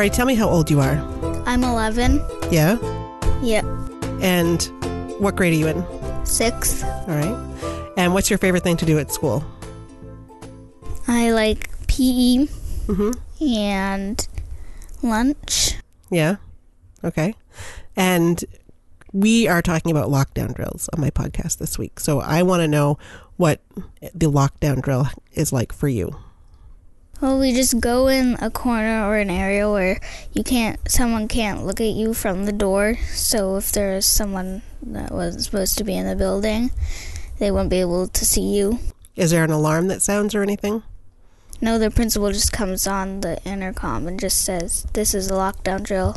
right, tell me how old you are. I'm 11. Yeah? Yep. And what grade are you in? Sixth. All right. And what's your favorite thing to do at school? I like PE mm-hmm. and lunch. Yeah? Okay. And we are talking about lockdown drills on my podcast this week. So I want to know what the lockdown drill is like for you. Well, we just go in a corner or an area where you can't, someone can't look at you from the door. So if there's someone that was supposed to be in the building, they won't be able to see you. Is there an alarm that sounds or anything? No, the principal just comes on the intercom and just says, "This is a lockdown drill.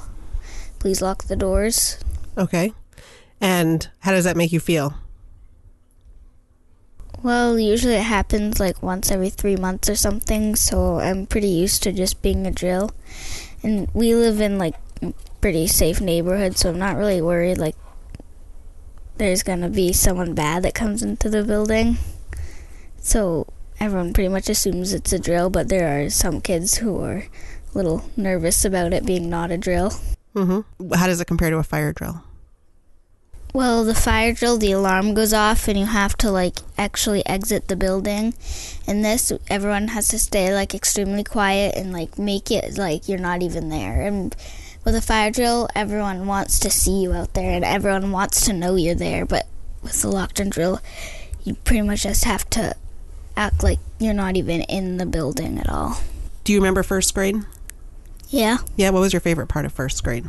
Please lock the doors." Okay. And how does that make you feel? Well, usually it happens like once every three months or something, so I'm pretty used to just being a drill. And we live in like a pretty safe neighborhood, so I'm not really worried like there's gonna be someone bad that comes into the building. So everyone pretty much assumes it's a drill, but there are some kids who are a little nervous about it being not a drill. Mm-hmm. How does it compare to a fire drill? Well, the fire drill, the alarm goes off, and you have to like actually exit the building. In this, everyone has to stay like extremely quiet and like make it like you're not even there. And with a fire drill, everyone wants to see you out there, and everyone wants to know you're there. But with the lockdown drill, you pretty much just have to act like you're not even in the building at all. Do you remember first grade? Yeah, Yeah, what was your favorite part of first grade?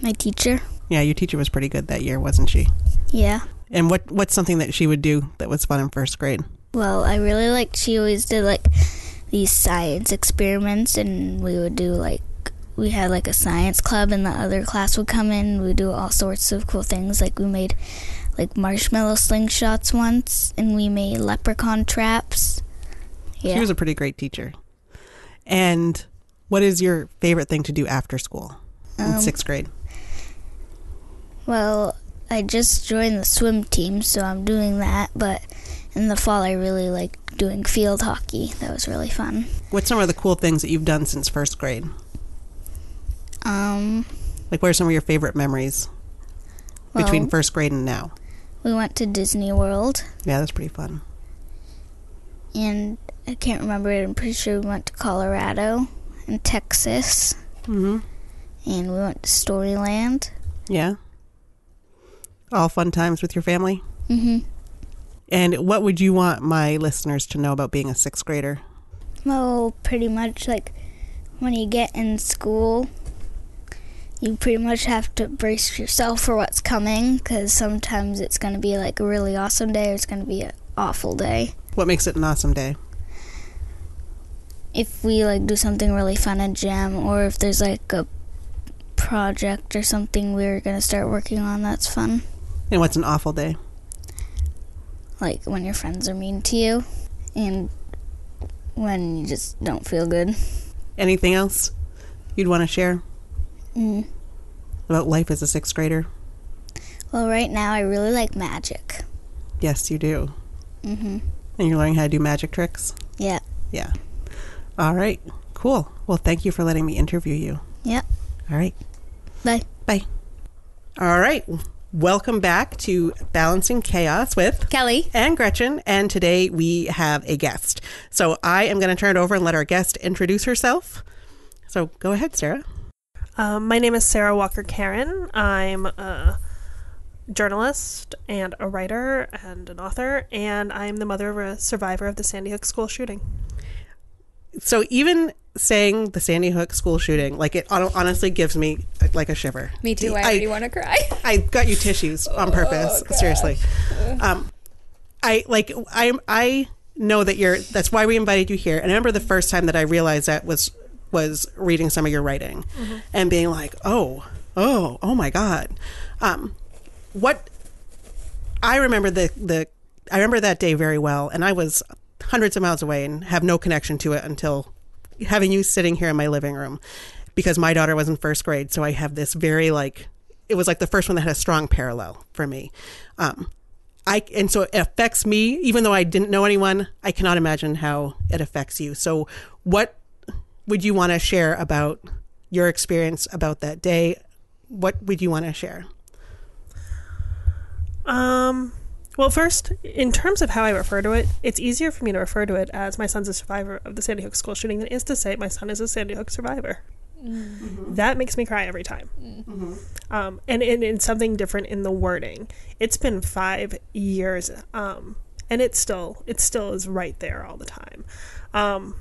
my teacher. Yeah, your teacher was pretty good that year, wasn't she? Yeah. And what what's something that she would do that was fun in first grade? Well, I really liked she always did like these science experiments and we would do like we had like a science club and the other class would come in, we do all sorts of cool things like we made like marshmallow slingshots once and we made leprechaun traps. Yeah. She was a pretty great teacher. And what is your favorite thing to do after school in Um, sixth grade? Well, I just joined the swim team, so I'm doing that, but in the fall I really like doing field hockey. That was really fun. What's some of the cool things that you've done since first grade? Um Like, what are some of your favorite memories between first grade and now? we went to Disney World. Yeah, that's pretty fun. and I can't remember it. I'm pretty sure we went to Colorado and Texas, Mm-hmm. and we went to Storyland. Yeah. All fun times with your family. hmm And what would you want my listeners to know about being a sixth grader? Well, pretty much like when you get in school, you pretty much have to brace yourself for what's coming because sometimes it's going to be like a really awesome day or it's going to be an awful day. What makes it an awesome day? If we like do something really fun at gym or if there's like a project or something we're going to start working on that's fun. And what's an awful day? like when your friends are mean to you and when you just don't feel good. Anything else you'd want to share Mm. about life as a sixth grader? Well, right now I really like magic. Yes, you do. hmm And you're learning how to do magic tricks? Yeah. Yeah. All right. Cool. Well, thank you for letting me interview you. Yeah. All right. Bye. Bye. All right. Welcome back to Balancing Chaos with Kelly. and Gretchen. And today we have a guest. So I am going to turn it over and let our guest introduce herself. So go ahead, Sarah. Um, my name is Sarah Walker Caron. I'm a journalist and a writer and an author, and I'm the mother of a survivor of the Sandy Hook school shooting. So even saying the Sandy Hook school shooting, like it honestly gives me like a shiver. Me too. I I- already want to cry. I got you tissues on purpose. seriously. Um, I like I I know that you're. That's why we invited you here. And I remember the first time that I realized that was was reading some of your writing and being like, oh, oh, oh my god. Um, what I remember the the I remember that day very well, and I was hundreds of miles away and have no connection to it until having you sitting here in my living room because my daughter was in first grade, so I have this very like it was like the first one that had a strong parallel for me. Um, I and so it affects me, even though I didn't know anyone. I cannot imagine how it affects you. So, what would you want to share about your experience about that day. What would you want to share? Um, well, first, in terms of how I refer to it, it's easier for me to refer to it as my son's a survivor of the Sandy Hook school shooting than it is to say my son is a Sandy Hook survivor. That makes me cry every time. Um, and, and it's something different in the wording. It's been five years, um, and it still it still is right there all the time. Um,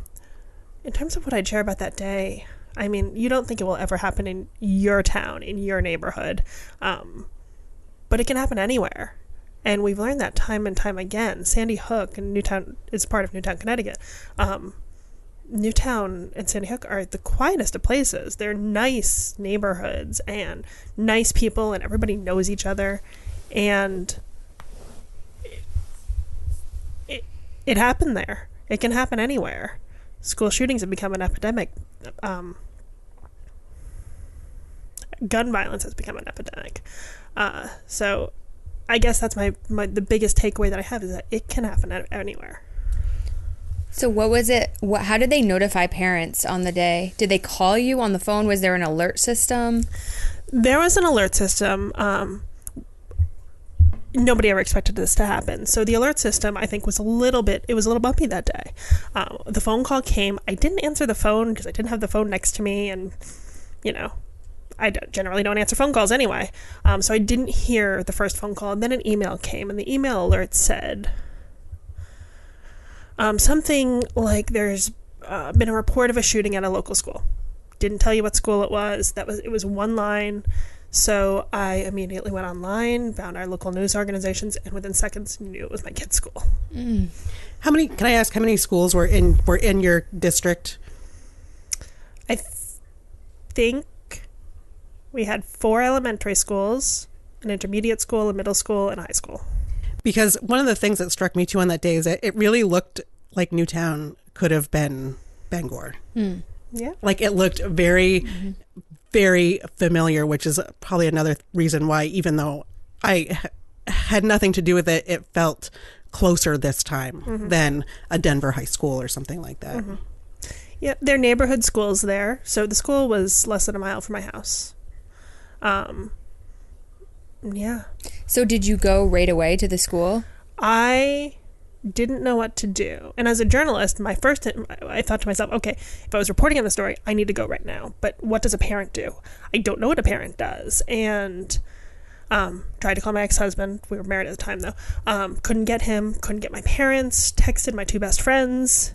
in terms of what I'd share about that day, I mean, you don't think it will ever happen in your town, in your neighborhood, um, but it can happen anywhere. And we've learned that time and time again. Sandy Hook and Newtown is part of Newtown, Connecticut. Um, Newtown and Sandy Hook are the quietest of places. They're nice neighborhoods and nice people, and everybody knows each other. And it, it, it happened there. It can happen anywhere. School shootings have become an epidemic. Um, gun violence has become an epidemic. Uh, so I guess that's my, my the biggest takeaway that I have is that it can happen anywhere. So what was it? What? How did they notify parents on the day? Did they call you on the phone? Was there an alert system? There was an alert system. Um, nobody ever expected this to happen. So the alert system, I think, was a little bit. It was a little bumpy that day. Uh, the phone call came. I didn't answer the phone because I didn't have the phone next to me, and you know, I d- generally don't answer phone calls anyway. Um, so I didn't hear the first phone call. And then an email came, and the email alert said um, something like there's uh, been a report of a shooting at a local school. Didn't tell you what school it was. That was it was one line. So I immediately went online, found our local news organizations, and within seconds knew it was my kid's school. How many? Can I ask how many schools were in were in your district? I th- think we had four elementary schools, an intermediate school, a middle school, and a high school. Because one of the things that struck me too on that day is that it really looked like Newtown could have been Bangor. Hmm. Yeah. Like it looked very, mm-hmm. very familiar, which is probably another reason why, even though I had nothing to do with it, it felt closer this time mm-hmm. than a Denver high school or something like that. Mm-hmm. Yeah, their neighborhood schools there. So the school was less than a mile from my house. Um, yeah. So did you go right away to the school? I didn't know what to do. And as a journalist, my first I thought to myself, okay, if I was reporting on the story, I need to go right now. But what does a parent do? I don't know what a parent does. And um, tried to call my ex-husband. We were married at the time though. Um, couldn't get him, couldn't get my parents, texted my two best friends.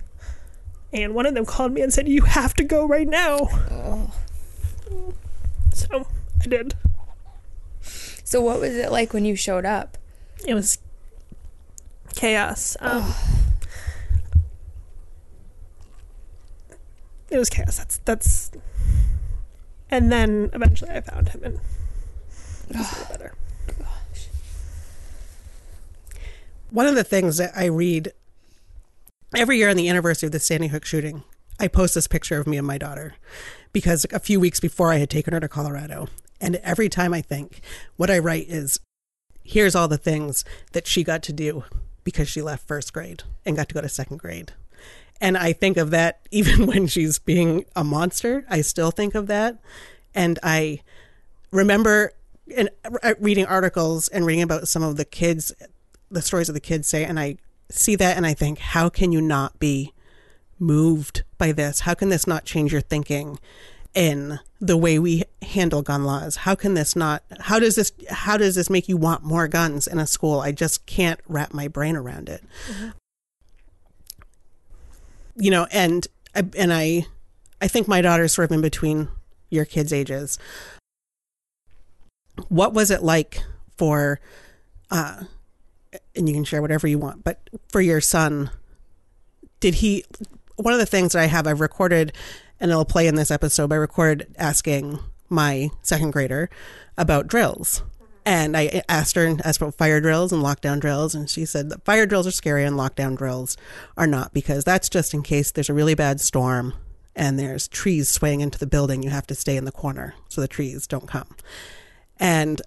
And one of them called me and said, "You have to go right now." So, I did. So what was it like when you showed up? it was chaos. Um, It was chaos. That's that's. And then eventually, I found him and it was a little better. One of the things that I read every year on the anniversary of the Sandy Hook shooting, I post this picture of me and my daughter because a few weeks before I had taken her to Colorado. And every time I think, what I write is, here's all the things that she got to do because she left first grade and got to go to second grade. And I think of that even when she's being a monster. I still think of that. And I remember in, uh, reading articles and reading about some of the kids, the stories of the kids say, and I see that and I think, how can you not be moved by this? How can this not change your thinking in the way we handle gun laws? How can this not, how does this, how does this make you want more guns in a school? I just can't wrap my brain around it. You know, and, and I, I think my daughter's sort of in between your kids' ages. What was it like for, uh, and you can share whatever you want, but for your son, did he, one of the things that I have, I've recorded, and it'll play in this episode, I recorded asking my second grader about drills. And I asked her asked about fire drills and lockdown drills, and she said that fire drills are scary and lockdown drills are not because that's just in case there's a really bad storm and there's trees swaying into the building. You have to stay in the corner so the trees don't come. And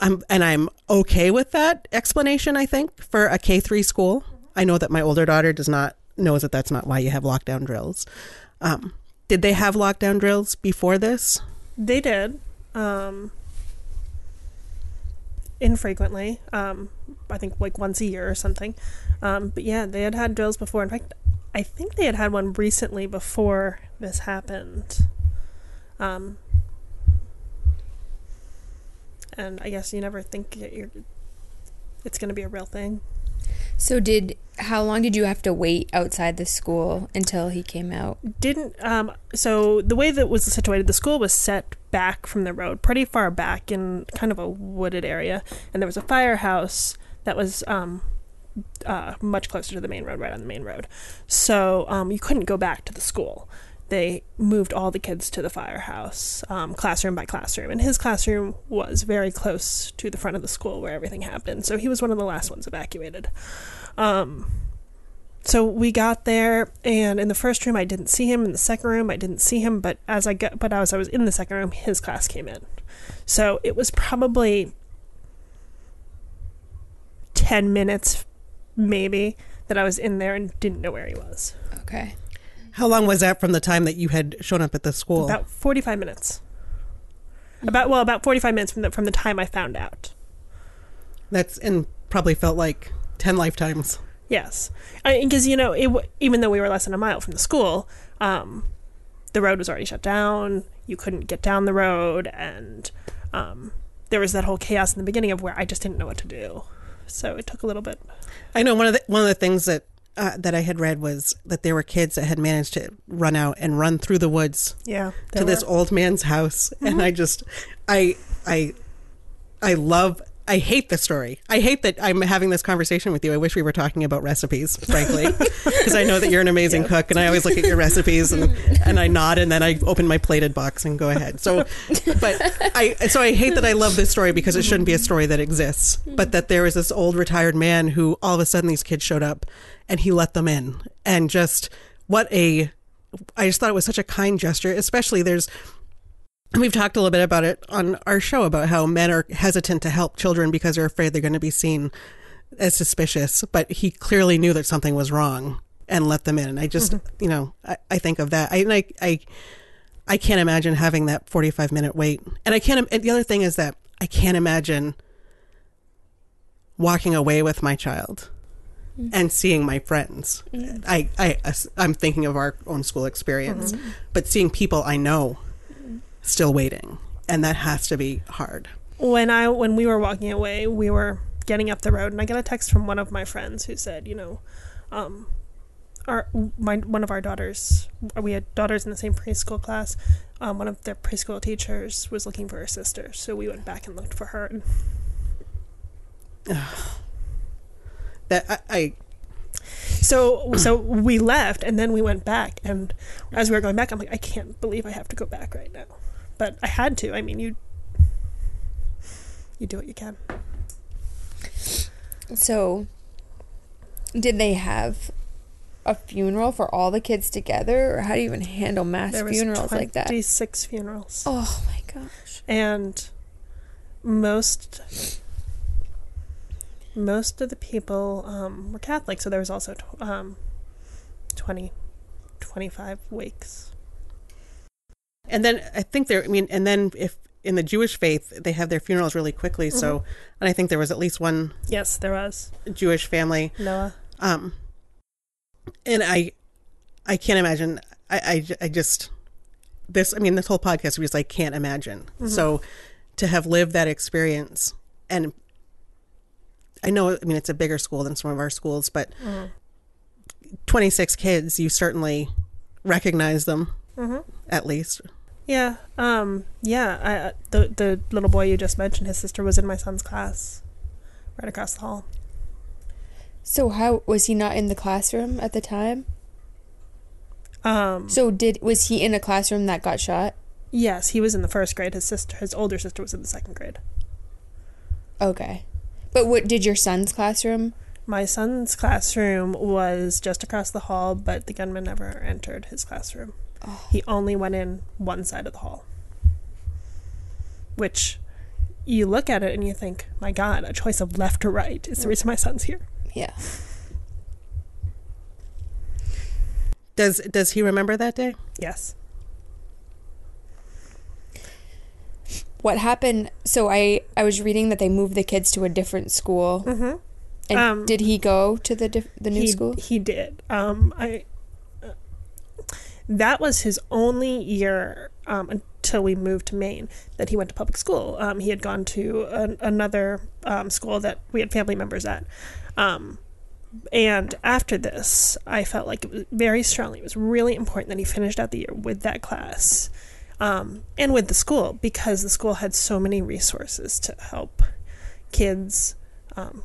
I'm and I'm okay with that explanation. I think for a K three school, I know that my older daughter does not knows that that's not why you have lockdown drills. Um, Did they have lockdown drills before this? They did. Um, infrequently. Um, I think like once a year or something. Um, but yeah, they had had drills before. In fact, I think they had had one recently before this happened. Um, and I guess you never think it's going to be a real thing. So did how long did you have to wait outside the school until he came out? didn't um so the way that was situated the school was set back from the road pretty far back in kind of a wooded area. And there was a firehouse that was um uh, much closer to the main road right on the main road. So um, you couldn't go back to the school they moved all the kids to the firehouse um, classroom by classroom. And his classroom was very close to the front of the school where everything happened. So he was one of the last ones evacuated. Um, so we got there and in the first room i didn't see him. In the second room i didn't see him. But as i got but as i was in the second room his class came in. So it was probably 10 minutes maybe that i was in there and didn't know where he was. Okay. How long was that from the time that you had shown up at the school? about 45 minutes about well about 45 minutes from the from the time i found out That's and probably felt like ten lifetimes. Yes, because you know, it, even though we were less than a mile from the school, um, the road was already shut down. You couldn't get down the road, and um, there was that whole chaos in the beginning of where I just didn't know what to do. So it took a little bit. I know one of the one of the things that uh, that I had read was that there were kids that had managed to run out and run through the woods Yeah, to there this old man's house, and I just, I, I, I love. I hate the story. I hate that I'm having this conversation with you. I wish we were talking about recipes, frankly, because I know that you're an amazing cook, and I always look at your recipes and and I nod, and then I open my plated box and go ahead. So, but I so I hate that I love this story because it shouldn't be a story that exists, but that there was this old retired man who all of a sudden these kids showed up, and he let them in, and just what a I just thought it was such a kind gesture, especially there's, we've talked a little bit about it on our show about how men are hesitant to help children because they're afraid they're going to be seen as suspicious. But he clearly knew that something was wrong and let them in. And I just, mm-hmm. you know, I, I think of that. I, and I, I, I can't imagine having that 45 minute wait. And I can't, and the other thing is that I can't imagine walking away with my child and seeing my friends. I, I, I'm thinking of our own school experience, but seeing people I know still waiting, and that has to be hard. when I when we were walking away, we were getting up the road, and I got a text from one of my friends who said, you know, um, our my one of our daughters, we had daughters in the same preschool class. Um, one of their preschool teachers was looking for her sister, so we went back and looked for her. And That I, I so so we left, and then we went back, and as we were going back, I'm like, I can't believe I have to go back right now, but I had to. I mean, you you do what you can. So did they have a funeral for all the kids together or how do you even handle mass There funerals like that? Twenty six funerals. Oh my gosh. and most most of the people um, were Catholic, so there was also tw- um, 20, 25 wakes. and then I think there. I mean, and then if in the Jewish faith they have their funerals really quickly. So, and I think there was at least one Yes, there was Jewish family. Noah. Um, and I, I can't imagine. I, I, I just this. I mean, this whole podcast we just like can't imagine. So, to have lived that experience, and I know. I mean, it's a bigger school than some of our schools, but twenty six kids. You certainly recognize them, at least. Yeah, um, yeah. I, uh, the the little boy you just mentioned, his sister was in my son's class, right across the hall. So how was he not in the classroom at the time? Um, So did was he in a classroom that got shot? yes, he was in the first grade. His sister, his older sister, was in the second grade. Okay. But what did your son's classroom? My son's classroom was just across the hall, but the gunman never entered his classroom. Oh. He only went in one side of the hall. Which you look at it and you think, my God, a choice of left or right is the reason my son's here. Yeah. Does does he remember that day? Yes. What happened? So I I was reading that they moved the kids to a different school. Mhm. And Um, did he go to the diff- the new he, school? He did. Um, I. uh, that was his only year um, until we moved to Maine that he went to public school. Um, he had gone to an, another um, school that we had family members at. Um, and after this, I felt like it was very strongly. It was really important that he finished out the year with that class um, and with the school because the school had so many resources to help kids um,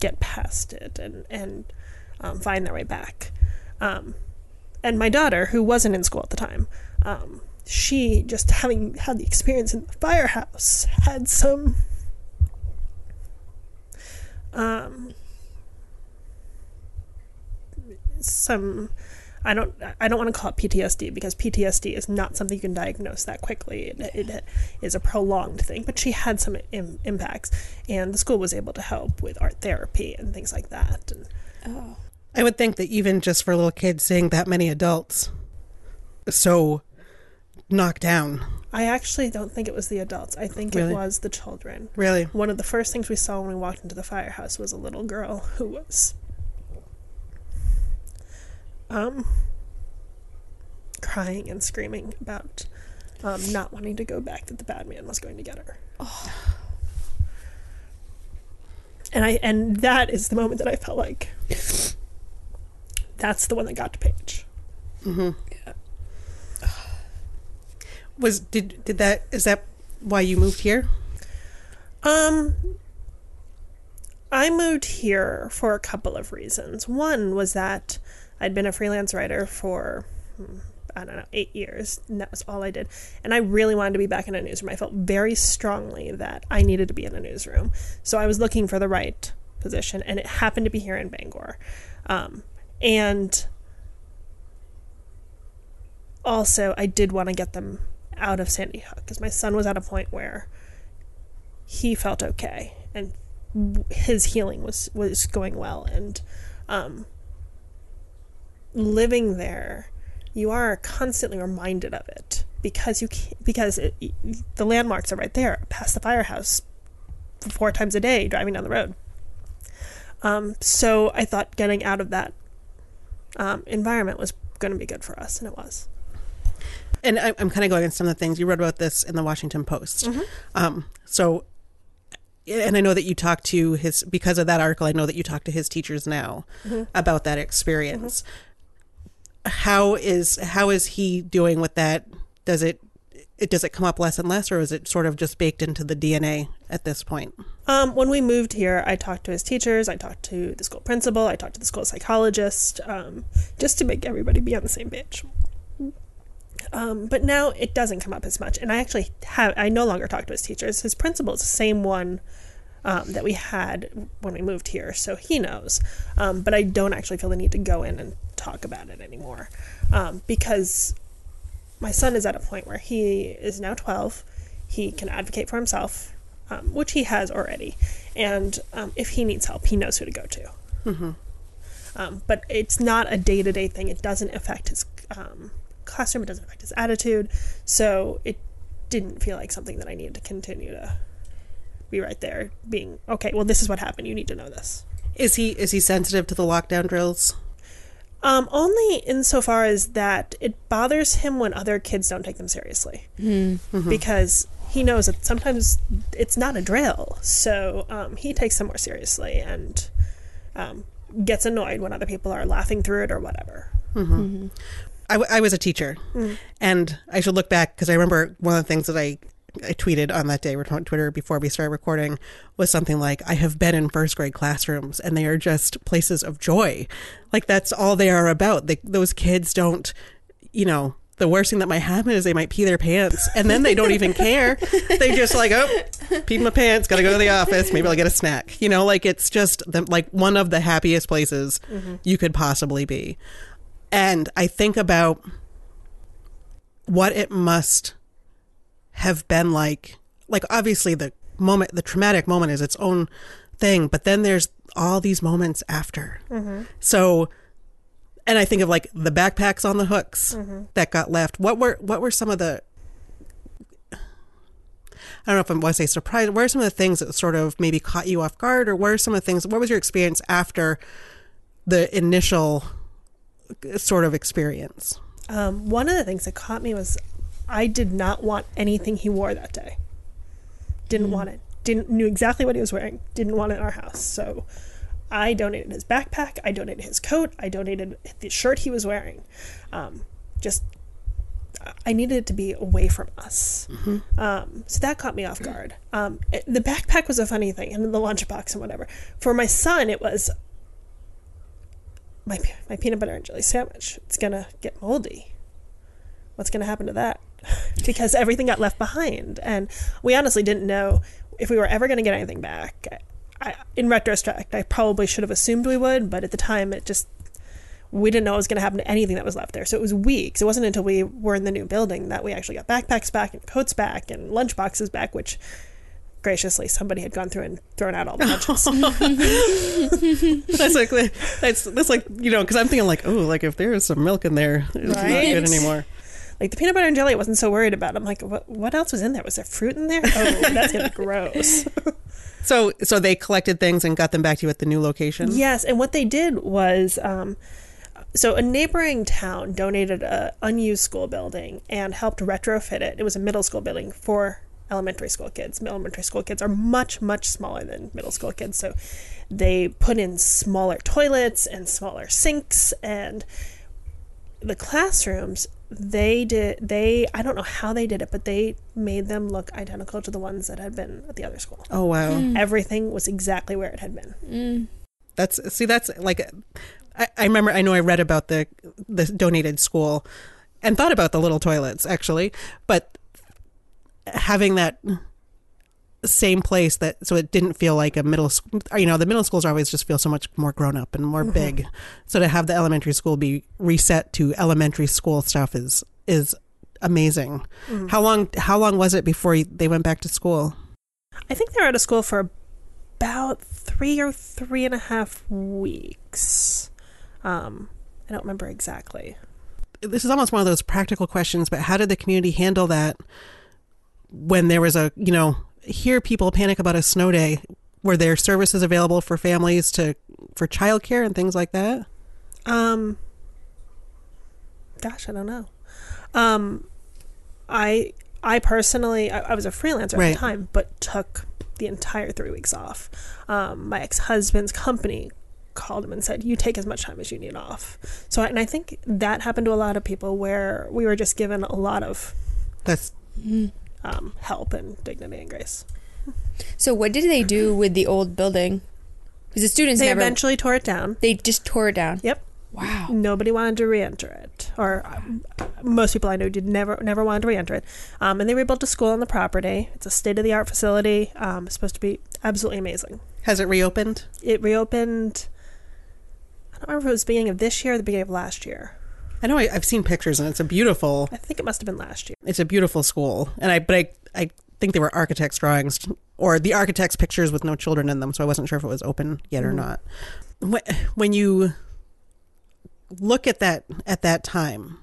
get past it and and um, find their way back. Um, and my daughter, who wasn't in school at the time, um, she just having had the experience in the firehouse had some um, some I don't I don't want to call it PTSD because PTSD is not something you can diagnose that quickly. It, it is a prolonged thing, but she had some Im- impacts, and the school was able to help with art therapy and things like that. And oh. I would think that even just for little kids seeing that many adults so knocked down. I actually don't think it was the adults. I think Really? it was the children. Really? One of the first things we saw when we walked into the firehouse was a little girl who was um crying and screaming about um, not wanting to go back that the bad man was going to get her. And I and that is the moment that I felt like that's the one that got to Paige. Was did did that is that why you moved here? Um, I moved here for a couple of reasons. One was that I'd been a freelance writer for, hmm, I don't know, eight years, and that was all I did. And I really wanted to be back in a newsroom. I felt very strongly that I needed to be in a newsroom. So I was looking for the right position, and it happened to be here in Bangor. Um, and also, I did want to get them out of Sandy Hook because my son was at a point where he felt okay and his healing was was going well and um living there you are constantly reminded of it because you can because it, the landmarks are right there past the firehouse four times a day driving down the road um so i thought getting out of that um, environment was going to be good for us and it was And I, I'm kind of going on some of the things you wrote about this in the Washington Post. Um, so, and I know that you talked to his because of that article. I know that you talked to his teachers now about that experience. How is how is he doing with that? Does it it does it come up less and less, or is it sort of just baked into the DNA at this point? Um, when we moved here, I talked to his teachers, I talked to the school principal, I talked to the school psychologist, um, just to make everybody be on the same page. Um, but now it doesn't come up as much, and I actually have I no longer talk to his teachers. His principal is the same one um, that we had when we moved here, so he knows. Um, but I don't actually feel the need to go in and talk about it anymore um, because my son is at a point where he is now 12 he can advocate for himself um, which he has already and um, if he needs help he knows who to go to. Um, but it's not a day-to-day thing. It doesn't affect his um, classroom. It doesn't affect his attitude. So it didn't feel like something that i needed to continue to be right there being okay well this is what happened you need to know this Is he is he sensitive to the lockdown drills? Um, only insofar as that it bothers him when other kids don't take them seriously. Because he knows that sometimes it's not a drill. So um, he takes them more seriously and um, gets annoyed when other people are laughing through it or whatever. I, w- I was a teacher, and I should look back because I remember one of the things that I I tweeted on that day, we're on Twitter before we started recording, was something like, "I have been in first grade classrooms, and they are just places of joy. Like that's all they are about. They, those kids don't, you know." The worst thing that might happen is they might pee their pants, and then they don't even care. They just like, oh, pee my pants, gotta go to the office. Maybe I'll get a snack. You know, like it's just the, like one of the happiest places mm-hmm. you could possibly be. And I think about what it must have been like. Like, obviously, the moment, the traumatic moment is its own thing, but then there's all these moments after. Mm-hmm. So, and I think of like the backpacks on the hooks mm-hmm. that got left. What were what were some of the I don't know if I'm want to say surprised. What are some of the things that sort of maybe caught you off guard, or what are some of the things? What was your experience after the initial uh, sort of experience? Um, one of the things that caught me was I did not want anything he wore that day. Didn't want it. Didn't knew exactly what he was wearing. Didn't want it in our house. So I donated his backpack. I donated his coat. I donated the shirt he was wearing. Um, just I needed it to be away from us. Um, so that caught me off guard. Um, it- the backpack was a funny thing, and the lunchbox and whatever. For my son, it was my my peanut butter and jelly sandwich. It's gonna get moldy. What's gonna happen to that? because everything got left behind, and we honestly didn't know if we were ever gonna get anything back. I, in retrospect, I probably should have assumed we would, but at the time, it just we didn't know what was going to happen to anything that was left there. So it was weeks. It wasn't until we were in the new building that we actually got backpacks back and coats back and lunchboxes back, which graciously somebody had gone through and thrown out all the lunches. that's like that's that's like you know because I'm thinking like oh like if there's some milk in there it's not good anymore. Like the peanut butter and jelly, I wasn't so worried about. I'm like, what, what else was in there? Was there fruit in there? Oh, that's gonna be gross. So so they collected things and got them back to you at the new location. Yes, and what they did was, um, so a neighboring town donated a unused school building and helped retrofit it. It was a middle school building for elementary school kids. Elementary school kids are much much smaller than middle school kids, so they put in smaller toilets and smaller sinks and the classrooms they did they i don't know how they did it but they made them look identical to the ones that had been at the other school. Oh wow. Hmm. everything was exactly where it had been. Mm. That's see that's like I, I remember I know I read about the the donated school and thought about the little toilets actually, but having that same place that so it didn't feel like a middle school you know the middle schools always just feel so much more grown up and more big. So to have the elementary school be reset to elementary school stuff is is amazing. How long how long was it before they went back to school? I think they were out of school for about three or three and a half weeks. Um, I don't remember exactly. this is almost one of those practical questions, but how did the community handle that when there was a, you know, hear people panic about a snow day? Were there services available for families to for childcare and things like that? Um, gosh, I don't know. Um, I I personally I, I was a freelancer at the time, but took the entire three weeks off. Um, my ex husband's company called him and said, "You take as much time as you need off." So, and I think that happened to a lot of people where we were just given a lot of That's um, help and dignity and grace. So what did they do with the old building? Because the students They never. eventually tore it down. they just tore it down. Yep. Wow. Nobody wanted to re-enter it, or um, most people I know did never never wanted to re-enter it. Um, and they rebuilt a school on the property. It's a state-of-the-art facility. Um, it's supposed to be absolutely amazing. has it reopened? It reopened. I don't remember if it was the beginning of this year or the beginning of last year. I know I, I've seen pictures and it's a beautiful I think it must have been last year. it's a beautiful school and I but I I think they were architects drawings or the architects pictures with no children in them so I wasn't sure if it was open yet or not. When, when you look at that at that time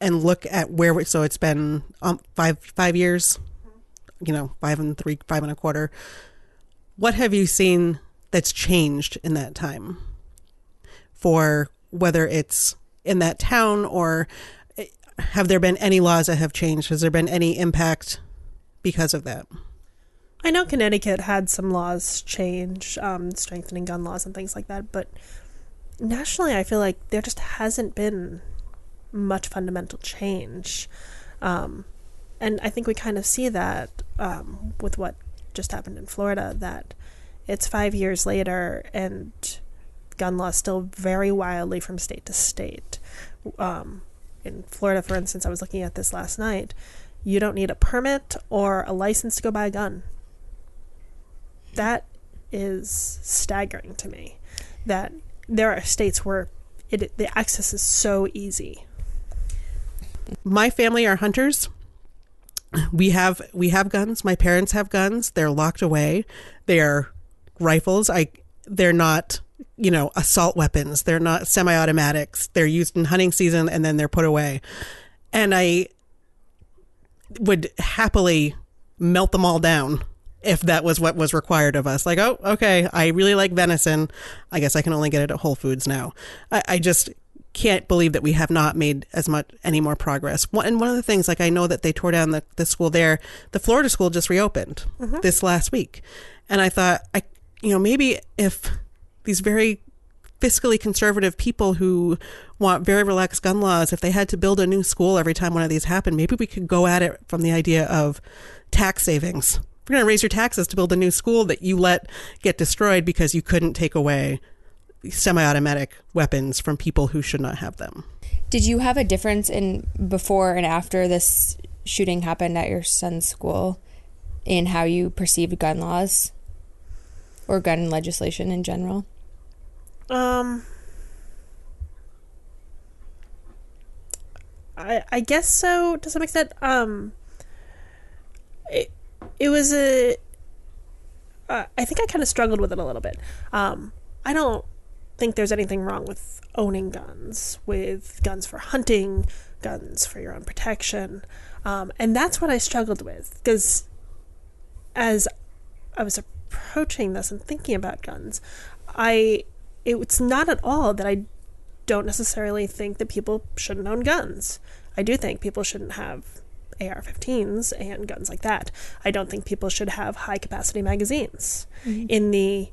and look at where we, so it's been um, five five years you know five and three five and a quarter what have you seen that's changed in that time for whether it's in that town or have there been any laws that have changed has there been any impact because of that I know Connecticut had some laws change, um, strengthening gun laws and things like that, but nationally, I feel like there just hasn't been much fundamental change. Um, and I think we kind of see that um, with what just happened in Florida, that it's five years later and gun laws still vary wildly from state to state. Um, in Florida, for instance, I was looking at this last night. You don't need a permit or a license to go buy a gun. That is staggering to me that there are states where it the access is so easy. My family are hunters. We have we have guns. My parents have guns. They're locked away. They are rifles. I they're not you know assault weapons they're not semi-automatics they're used in hunting season and then they're put away and i would happily melt them all down if that was what was required of us. Like, oh, okay, I really like venison. I guess I can only get it at Whole Foods now. I, I just can't believe that we have not made as much any more progress. One, and one of the things, like I know that they tore down the, the school there. The Florida school just reopened mm-hmm. this last week, and I thought, I you know maybe if these very fiscally conservative people who want very relaxed gun laws, if they had to build a new school every time one of these happened, maybe we could go at it from the idea of tax savings. We're going to raise your taxes to build a new school that you let get destroyed because you couldn't take away semi-automatic weapons from people who should not have them. Did you have a difference in before and after this shooting happened at your son's school in how you perceived gun laws or gun legislation in general? Um, I I guess so to some extent. Um, it it was a. Uh, I think I kind of struggled with it a little bit. Um, I don't think there's anything wrong with owning guns, with guns for hunting, guns for your own protection, um, and that's what I struggled with because as I was approaching this and thinking about guns, I it's not at all that I don't necessarily think that people shouldn't own guns. I do think people shouldn't have AR 15s and guns like that. I don't think people should have high capacity magazines. Mm-hmm. In the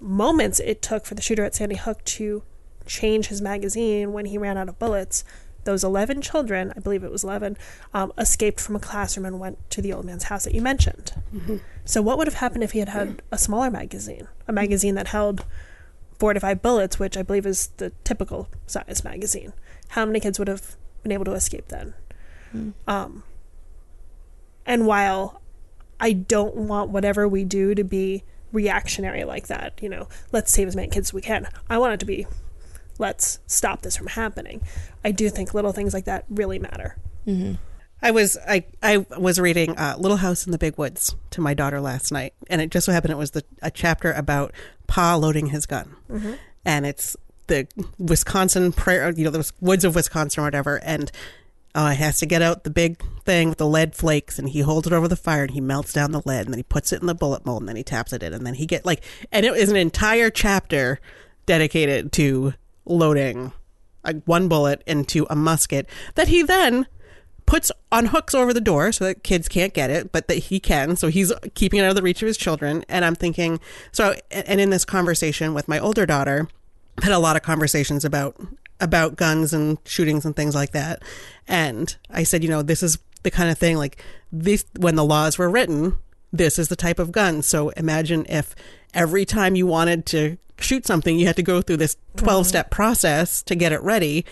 moments it took for the shooter at Sandy Hook to change his magazine when he ran out of bullets, those 11 children, I believe it was 11, um, escaped from a classroom and went to the old man's house that you mentioned. So, what would have happened if he had had a smaller magazine? A magazine that held four to five bullets, which I believe is the typical size magazine. How many kids would have been able to escape then? Um, and while I don't want whatever we do to be reactionary like that, you know, let's save as many kids as we can, I want it to be let's stop this from happening. I do think little things like that really matter. Mm-hmm. I was I I was reading uh, Little House in the Big Woods to my daughter last night, and it just so happened it was the a chapter about Pa loading his gun, mm-hmm. and it's the Wisconsin prayer, you know, the woods of Wisconsin or whatever, and oh, he has to get out the big thing with the lead flakes, and he holds it over the fire, and he melts down the lead, and then he puts it in the bullet mold, and then he taps it in, and then he get like, and it is an entire chapter dedicated to loading like one bullet into a musket that he then puts on hooks over the door so that kids can't get it, but that he can. So he's keeping it out of the reach of his children. And I'm thinking, so, and in this conversation with my older daughter, I had a lot of conversations about about guns and shootings and things like that. And I said, you know, this is the kind of thing like this when the laws were written, this is the type of gun. So imagine if every time you wanted to shoot something, you had to go through this 12 step process to get it ready.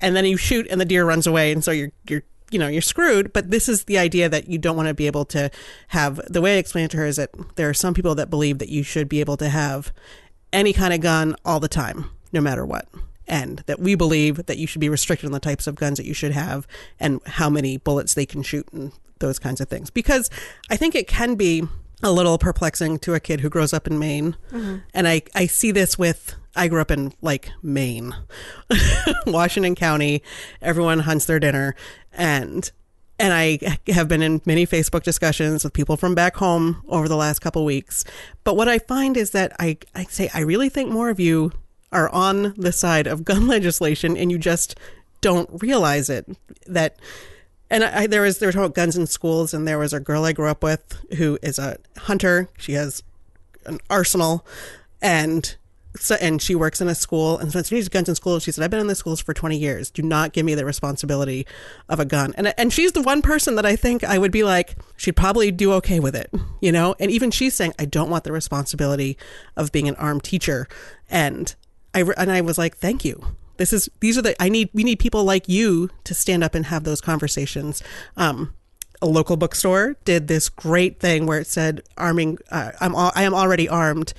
And then you shoot and the deer runs away. And so you're, you're, you know, you're screwed. But this is the idea that you don't want to be able to have the way I explained it to her is that there are some people that believe that you should be able to have any kind of gun all the time, no matter what. And that we believe that you should be restricted on the types of guns that you should have and how many bullets they can shoot and those kinds of things. Because I think it can be a little perplexing to a kid who grows up in Maine. Mm-hmm. And I, I see this with, I grew up in like Maine, Washington County. Everyone hunts their dinner. And and I have been in many Facebook discussions with people from back home over the last couple weeks. But what I find is that I, I say, I really think more of you are on the side of gun legislation and you just don't realize it. That, and I, there was, there were about guns in schools and there was a girl I grew up with who is a hunter. She has an arsenal and so, and she works in a school and so she needs guns in school. She said, I've been in the schools for 20 years. Do not give me the responsibility of a gun. And, and she's the one person that I think I would be like, she'd probably do okay with it, you know? And even she's saying, I don't want the responsibility of being an armed teacher. And I, and I was like, thank you. This is, these are the, I need, we need people like you to stand up and have those conversations. Um, a local bookstore did this great thing where it said arming uh, I'm al- I am already armed.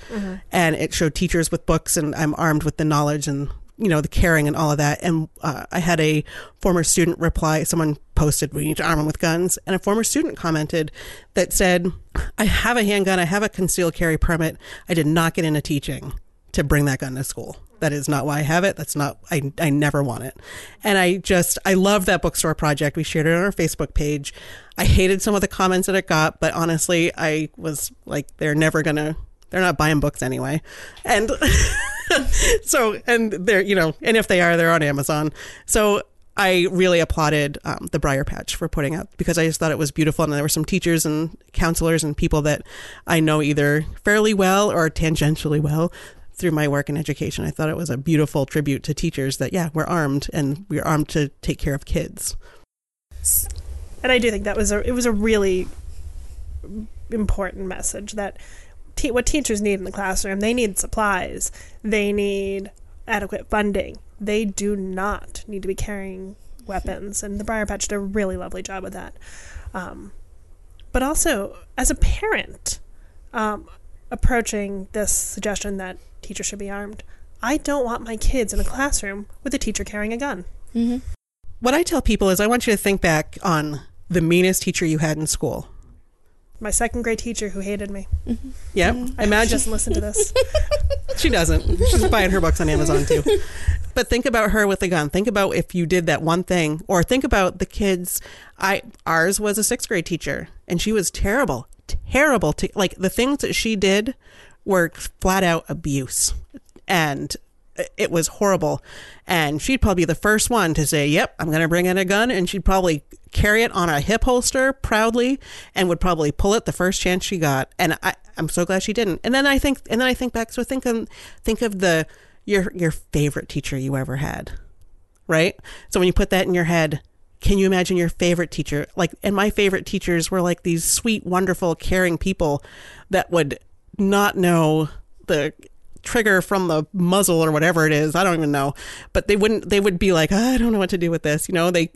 And it showed teachers with books and I'm armed with the knowledge and you know the caring and all of that. And uh, I had a former student reply someone posted we need to arm them with guns. And a former student commented that said I have a handgun I have a concealed carry permit. I did not get into teaching to bring that gun to school. That is not why I have it. That's not, I, I never want it. And I just, I love that bookstore project. We shared it on our Facebook page. I hated some of the comments that it got, but honestly, I was like, they're never going to, they're not buying books anyway. And so, and they're, you know, and if they are, they're on Amazon. So I really applauded um, the Briar Patch for putting out because I just thought it was beautiful, and there were some teachers and counselors and people that I know either fairly well or tangentially well through my work in education. I thought it was a beautiful tribute to teachers that yeah, we're armed and we're armed to take care of kids. And I do think that was a it was a really important message that te- what teachers need in the classroom they need supplies, they need adequate funding, they do not need to be carrying weapons, and the Briar Patch did a really lovely job with that. Um, but also, as a parent, um, approaching this suggestion that teachers should be armed, I don't want my kids in a classroom with a teacher carrying a gun. Mm-hmm. What I tell people is I want you to think back on the meanest teacher you had in school. My second grade teacher who hated me. Yeah, I imagine just listen to this. She doesn't. She's buying her books on Amazon too. But think about her with a gun. Think about if you did that one thing, or think about the kids. I ours was a sixth grade teacher, and she was terrible, terrible. To, like the things that she did were flat out abuse, and it was horrible. And she'd probably be the first one to say, "Yep, I'm going to bring in a gun," and she'd probably carry it on a hip holster proudly, and would probably pull it the first chance she got. And I, I'm so glad she didn't. And then I think, and then I think back. So think of think of the your your favorite teacher you ever had, right? So when you put that in your head, can you imagine your favorite teacher? Like, and my favorite teachers were like these sweet, wonderful, caring people that would not know the trigger from the muzzle or whatever it is. I don't even know, but they wouldn't. They would be like, I don't know what to do with this. You know, they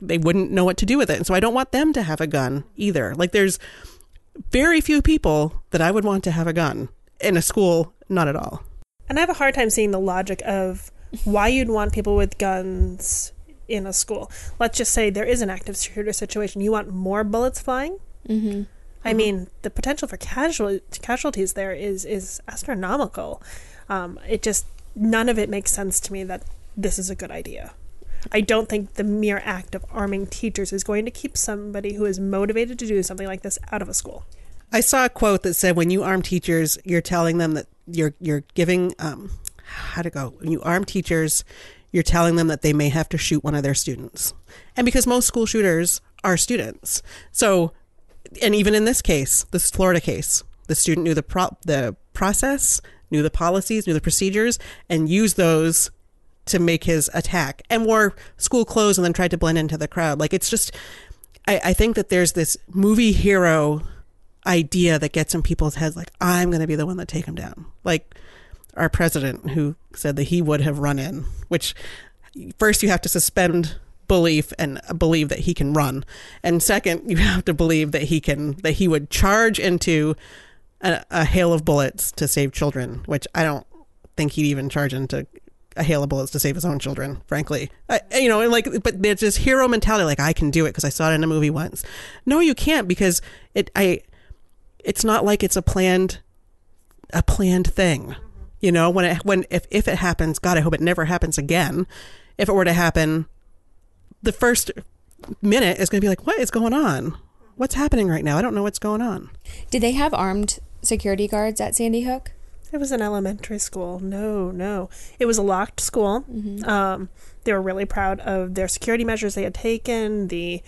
they wouldn't know what to do with it. And so I don't want them to have a gun either. Like, there's very few people that I would want to have a gun in a school. Not at all. And I have a hard time seeing the logic of why you'd want people with guns in a school. Let's just say there is an active shooter situation. You want more bullets flying? Mm-hmm. I mean, the potential for casual casualties there is is astronomical. Um, it just none of it makes sense to me that this is a good idea. I don't think the mere act of arming teachers is going to keep somebody who is motivated to do something like this out of a school. I saw a quote that said, "When you arm teachers, you're telling them that you're you're giving um, how to go. When you arm teachers, you're telling them that they may have to shoot one of their students, and because most school shooters are students, so and even in this case, this Florida case, the student knew the pro- the process, knew the policies, knew the procedures, and used those to make his attack, and wore school clothes and then tried to blend into the crowd. Like it's just, I, I think that there's this movie hero idea that gets in people's heads like i'm going to be the one that take him down like our president who said that he would have run in which first you have to suspend belief and believe that he can run. And second you have to believe that he can that he would charge into a, a hail of bullets to save children which i don't think he'd even charge into a hail of bullets to save his own children frankly. I, you know and like but there's this hero mentality like i can do it because i saw it in a movie once. No you can't because it i it's not like it's a planned a planned thing. You know when it when if, if it happens god i hope it never happens again. If it were to happen the first minute is going to be like what is going on what's happening right now i don't know what's going on Did they have armed security guards at Sandy Hook? It was an elementary school. No, no. It was a locked school. Um, they were really proud of their security measures they had taken, the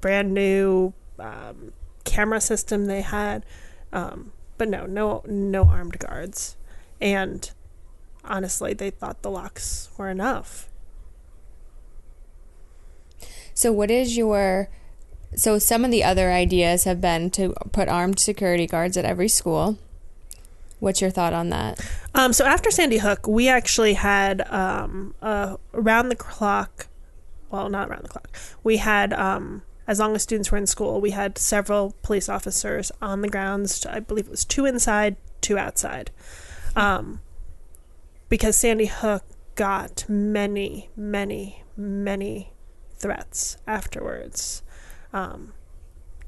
brand new um, camera system they had. Um, but no, no, no armed guards. And honestly, they thought the locks were enough. So, what is your. So, some of the other ideas have been to put armed security guards at every school. What's your thought on that? Um, so after Sandy Hook, we actually had um, around the clock. Well, not around the clock. We had, um, as long as students were in school, we had several police officers on the grounds. I believe it was two inside, two outside, um, because Sandy Hook got many, many, many threats afterwards. Um,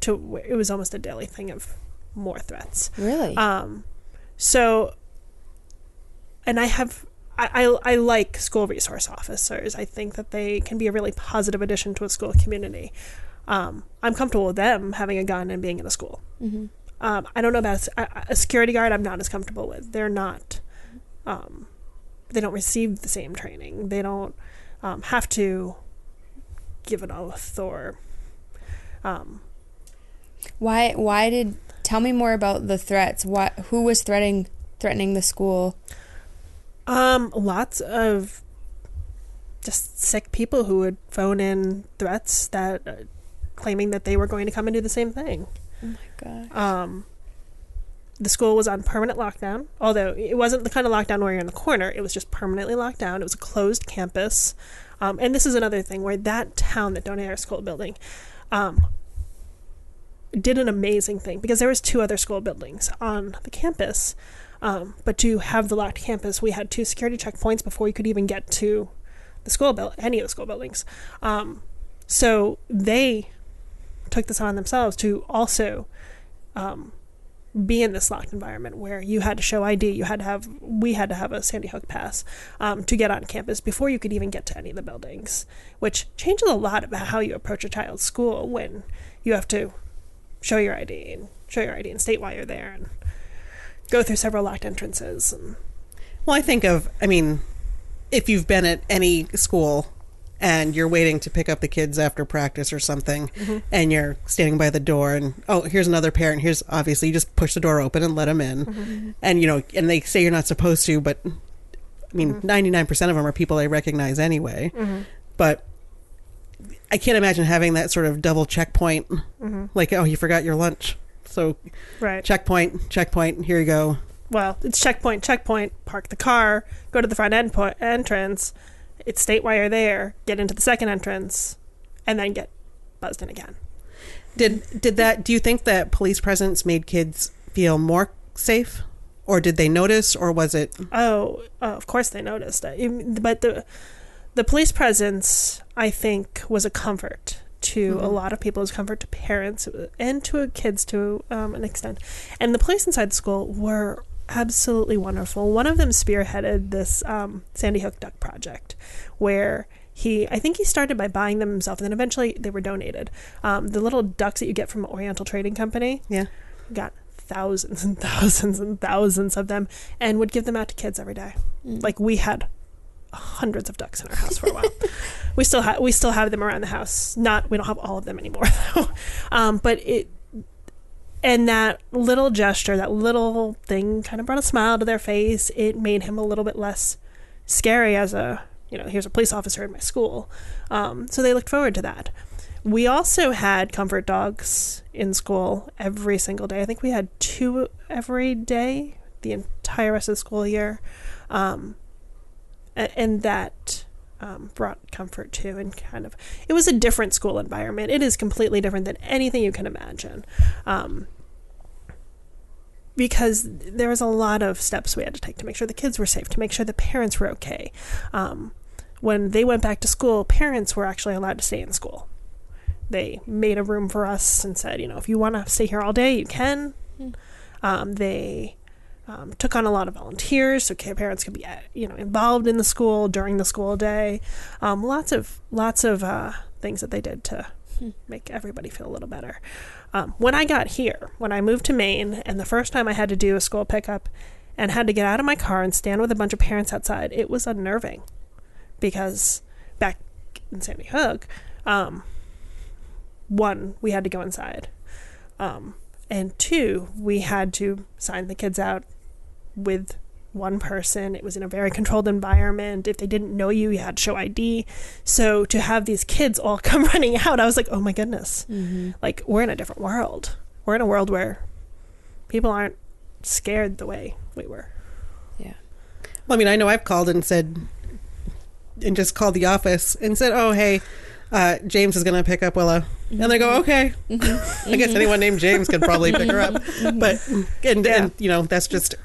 to it was almost a daily thing of more threats. Really? Um, so and I have I, I, I like school resource officers. I think that they can be a really positive addition to a school community. Um, I'm comfortable with them having a gun and being in a school. Mm-hmm. Um, I don't know about a, a security guard. I'm not as comfortable with. They're not. Um, they don't receive the same training. They don't um, have to give an oath or. Um, Why? Why did? Tell me more about the threats. What? Who was threatening threatening the school? um, lots of just sick people who would phone in threats that uh, claiming that they were going to come and do the same thing. Oh my god. Um, the school was on permanent lockdown, although it wasn't the kind of lockdown where you're in the corner. It was just permanently locked down. It was a closed campus. Um, and this is another thing where that town that donated our school building um, did an amazing thing because there was two other school buildings on the campus. Um, but to have the locked campus, we had two security checkpoints before you could even get to the school build any of the school buildings. Um, so they took this on themselves to also um, be in this locked environment where you had to show ID, you had to have, we had to have a Sandy Hook pass um, to get on campus before you could even get to any of the buildings, which changes a lot about how you approach a child's school when you have to show your ID and show your ID and state why you're there and go through several locked entrances. And Well, I think of, I mean, if you've been at any school and you're waiting to pick up the kids after practice or something, mm-hmm. and you're standing by the door, and oh, here's another parent. Here's obviously you just push the door open and let them in, mm-hmm. and you know, and they say you're not supposed to, but I mean, mm-hmm. 99 percent of them are people I recognize anyway. But I can't imagine having that sort of double checkpoint, like oh, you forgot your lunch, so right. checkpoint, checkpoint, here you go. well, it's checkpoint, checkpoint, park the car, go to the front end po- entrance, it's state you're there, get into the second entrance, and then get buzzed in again. Did did that? Do you think that police presence made kids feel more safe, or did they notice, or was it? Oh, uh, of course they noticed. But the the police presence, I think, was a comfort to a lot of people. It was a comfort to parents and to kids to um, an extent. And the police inside the school were absolutely wonderful. One of them spearheaded this um, Sandy Hook Duck project, where he, I think he started by buying them himself, and then eventually they were donated. Um, the little ducks that you get from Oriental Trading Company, Yeah. got thousands and thousands and thousands of them and would give them out to kids every day. Like we had hundreds of ducks in our house for a while. we still have we still have them around the house. Not we don't have all of them anymore though. Um, but it and that little gesture, that little thing kind of brought a smile to their face. It made him a little bit less scary as a you know, here's a police officer in my school. Um, so they looked forward to that. We also had comfort dogs in school every single day. I think we had two every day the entire rest of the school year. Um, and that um, brought comfort to And kind of, it was a different school environment. It is completely different than anything you can imagine. Um, because there was a lot of steps we had to take to make sure the kids were safe, to make sure the parents were okay. Um, when they went back to school, parents were actually allowed to stay in school. They made a room for us and said, you know, if you want to stay here all day, you can. Um, they um, took on a lot of volunteers so parents could be, uh, you know, involved in the school during the school day. Um, lots of lots of uh, things that they did to make everybody feel a little better. Um, when I got here, when I moved to Maine, and the first time I had to do a school pickup and had to get out of my car and stand with a bunch of parents outside, it was unnerving because back in Sandy Hook, um, one, we had to go inside. Um, and two, we had to sign the kids out with one person. It was in a very controlled environment. If they didn't know you, you had to show ID. So to have these kids all come running out, I was like, oh my goodness. Mm-hmm. Like, we're in a different world. We're in a world where people aren't scared the way we were. Yeah. Well, I mean, I know I've called and said, and just called the office and said, "Oh, hey, uh, James is going to pick up Willa," and they go, mm-hmm. "Okay." Mm-hmm. I guess anyone named James could probably pick her up, but and, and you know that's just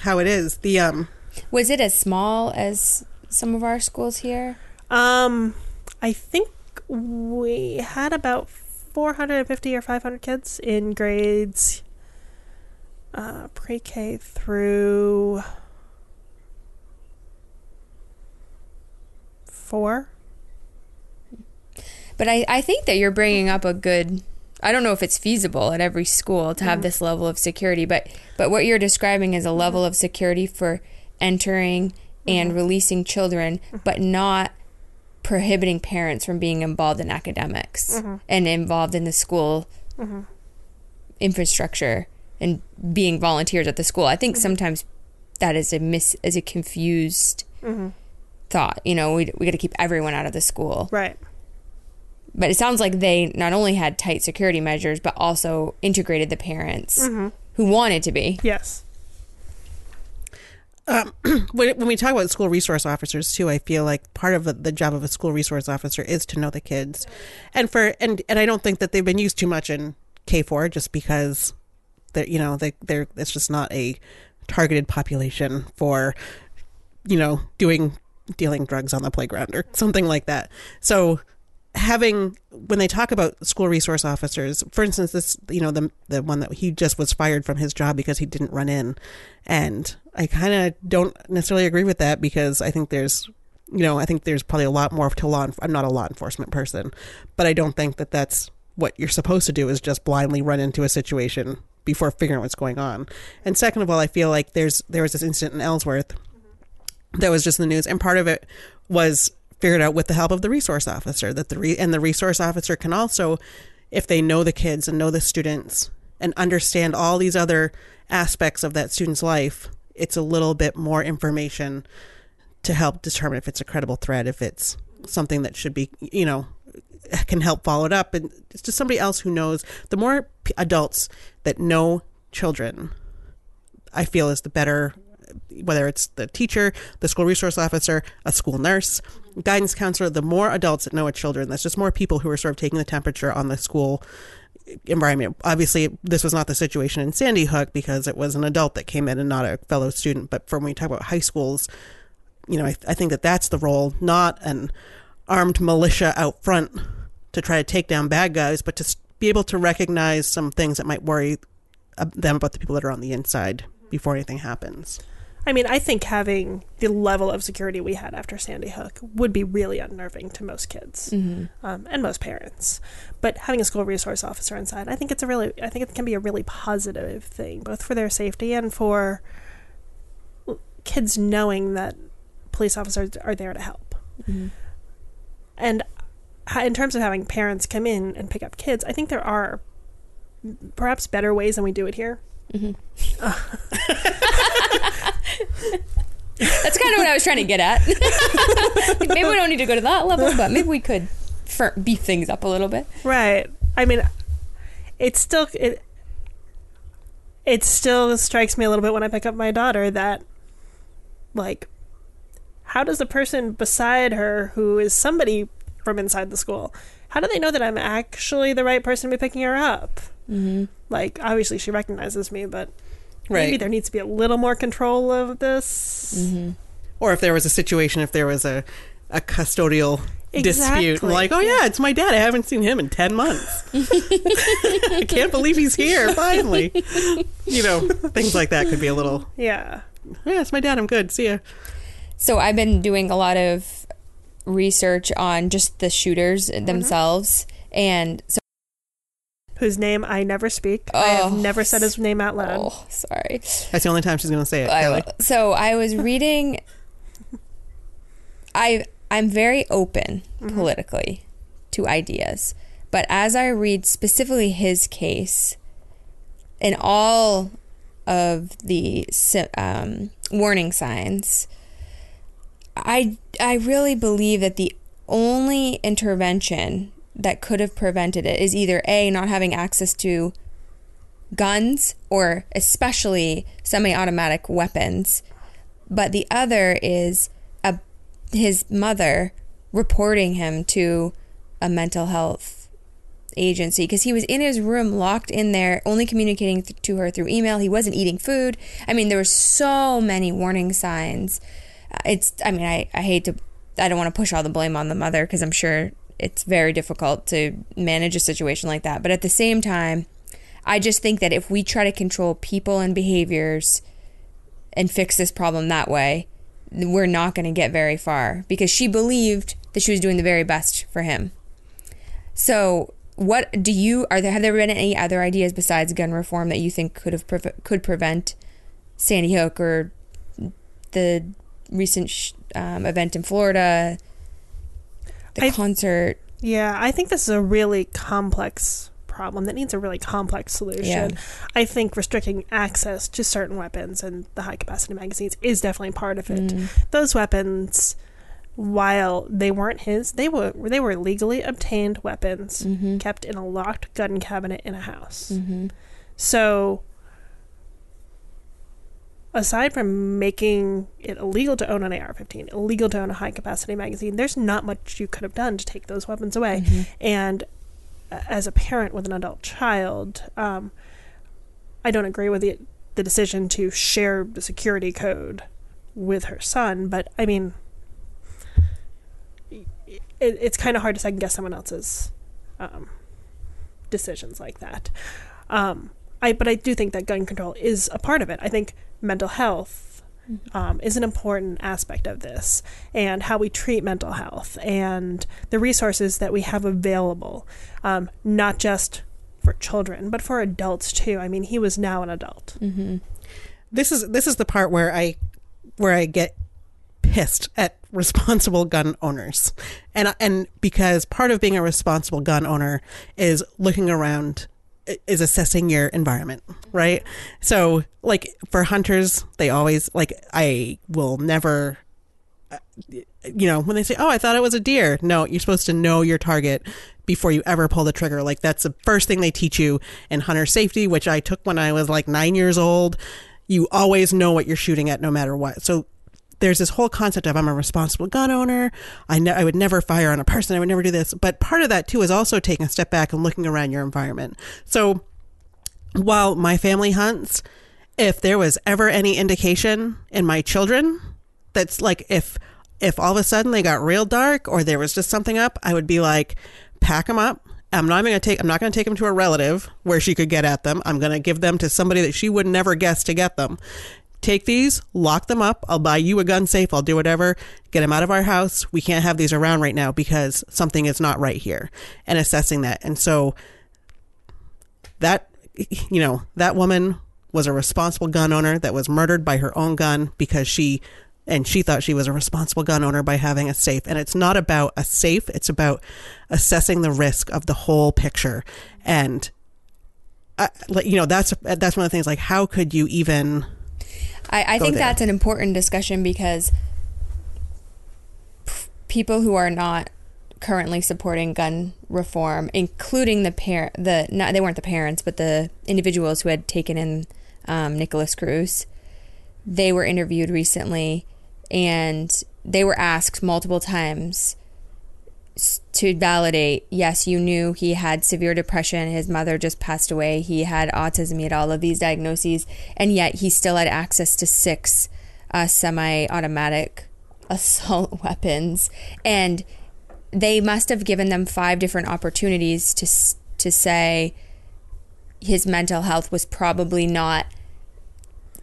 how it is. The um, was it as small as some of our schools here? Um, I think we had about 450 or 500 kids in grades uh, pre-K through four. But I, I think that you're bringing up a good I don't know if it's feasible at every school to have this level of security, but but what you're describing is a level of security for entering and mm-hmm. releasing children, mm-hmm. but not prohibiting parents from being involved in academics mm-hmm. and involved in the school infrastructure and being volunteers at the school. I think sometimes that is a mis is a confused thought. You know, we we got to keep everyone out of the school. Right. But it sounds like they not only had tight security measures, but also integrated the parents mm-hmm. who wanted to be. Yes. Um, when, when we talk about school resource officers too, I feel like part of the, the job of a school resource officer is to know the kids, and for and and I don't think that they've been used too much in K four just because that you know they they're it's just not a targeted population for you know doing dealing drugs on the playground or something like that. So having when they talk about school resource officers, for instance, this you know the the one that he just was fired from his job because he didn't run in, and I kind of don't necessarily agree with that because I think there's you know I think there's probably a lot more to law. I'm not a law enforcement person, but I don't think that that's what you're supposed to do is just blindly run into a situation before figuring out what's going on. And second of all, I feel like there's there was this incident in Ellsworth that was just in the news, and part of it was figured out with the help of the resource officer. That the re- and the resource officer can also, if they know the kids and know the students and understand all these other aspects of that student's life, it's a little bit more information to help determine if it's a credible threat, if it's something that should be, you know, can help follow it up. And it's just somebody else who knows. The more adults that know children, I feel is the better whether it's the teacher, the school resource officer, a school nurse, guidance counselor, the more adults that know a children, that's just more people who are sort of taking the temperature on the school environment. Obviously, this was not the situation in Sandy Hook because it was an adult that came in and not a fellow student. But from when we talk about high schools, you know, I, I think that that's the role, not an armed militia out front to try to take down bad guys, but to be able to recognize some things that might worry uh, them about the people that are on the inside before anything happens. I mean, I think having the level of security we had after Sandy Hook would be really unnerving to most kids um, and most parents. But having a school resource officer inside, I think it's a really, I think it can be a really positive thing, both for their safety and for kids knowing that police officers are there to help. And in terms of having parents come in and pick up kids, I think there are perhaps better ways than we do it here. Mm-hmm. That's kind of what I was trying to get at. maybe we don't need to go to that level, but maybe we could fir- beef things up a little bit. Right. I mean, it still it it still strikes me a little bit when I pick up my daughter that like how does the person beside her who is somebody from inside the school how do they know that I'm actually the right person to be picking her up? Mm-hmm. Like obviously she recognizes me, but maybe there needs to be a little more control of this. Or if there was a situation, if there was a, a custodial dispute, like, oh yeah, it's my dad. I haven't seen him in 10 months. I can't believe he's here, finally. You know, things like that could be a little, Yeah. yeah, it's my dad. I'm good. See ya. So I've been doing a lot of research on just the shooters themselves, and so Whose name I never speak. I have Oh. never said his name out loud. oh, sorry. That's the only time she's going to say it. I So I was reading. I I'm very open politically to ideas, but as I read specifically his case, and all of the um, warning signs, I I really believe that the only intervention that could have prevented it is either a not having access to guns or especially semi-automatic weapons. But the other is a, his mother reporting him to a mental health agency because he was in his room locked in there only communicating th- to her through email. He wasn't eating food. I mean there were so many warning signs. Uh, it's i mean i, I hate to i don't want to push all the blame on the mother because i'm sure it's very difficult to manage a situation like that but at the same time I just think that if we try to control people and behaviors and fix this problem that way, we're not going to get very far because she believed that she was doing the very best for him. So, what do you are there have there been any other ideas besides gun reform that you think could have preve- could prevent Sandy Hook or the recent sh- um, event in Florida, the I- concert? Yeah, I think this is a really complex problem that needs a really complex solution. Yeah. I think restricting access to certain weapons and the high capacity magazines is definitely part of it. Those weapons while they weren't his, they were they were legally obtained weapons Mm-hmm. kept in a locked gun cabinet in a house. Mm-hmm. So aside from making it illegal to own an AR-15, illegal to own a high-capacity magazine, there's not much you could have done to take those weapons away. Mm-hmm. And uh, as a parent with an adult child, um, I don't agree with the the decision to share the security code with her son. But I mean, it, it's kind of hard to second guess someone else's um, decisions like that. Um, I but I do think that gun control is a part of it. I think mental health um, is an important aspect of this, and how we treat mental health, and the resources that we have available, um, not just for children but for adults too. I mean, he was now an adult. Mm-hmm. this is this is the part where I where I get pissed at responsible gun owners. And and because part of being a responsible gun owner is looking around is assessing your environment, right? So like for hunters, they always like I will never uh, you know, when they say, "Oh, I thought it was a deer." No, you're supposed to know your target before you ever pull the trigger. Like that's the first thing they teach you in hunter safety, which I took when I was like 9 years old. You always know what you're shooting at no matter what. So there's this whole concept of I'm a responsible gun owner. I ne- I would never fire on a person. I would never do this. But part of that too is also taking a step back and looking around your environment. So while my family hunts, if there was ever any indication in my children that's like if if all of a sudden they got real dark or there was just something up, I would be like, pack them up. I'm not even gonna take. I'm not gonna take them to a relative where she could get at them. I'm gonna give them to somebody that she would never guess to get them. Take these, lock them up. I'll buy you a gun safe. I'll do whatever. Get them out of our house. We can't have these around right now because something is not right here. And assessing that. And so that you know that woman was a responsible gun owner that was murdered by her own gun because she and she thought she was a responsible gun owner by having a safe and it's not about a safe it's about assessing the risk of the whole picture and I, like you know that's that's one of the things like how could you even I, I think there. that's an important discussion because p- people who are not currently supporting gun reform, including the parent, the not they weren't the parents, but the individuals who had taken in um, Nikolas Cruz, they were interviewed recently, and they were asked multiple times to validate yes you knew he had severe depression his mother just passed away he had autism he had all of these diagnoses and yet he still had access to six uh, semi-automatic assault weapons. And they must have given them five different opportunities to to say his mental health was probably not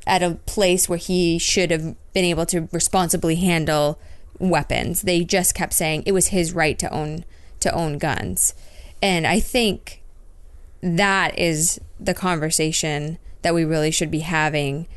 at a place where he should have been able to responsibly handle weapons. They just kept saying it was his right to own to own guns. And I think that is the conversation that we really should be having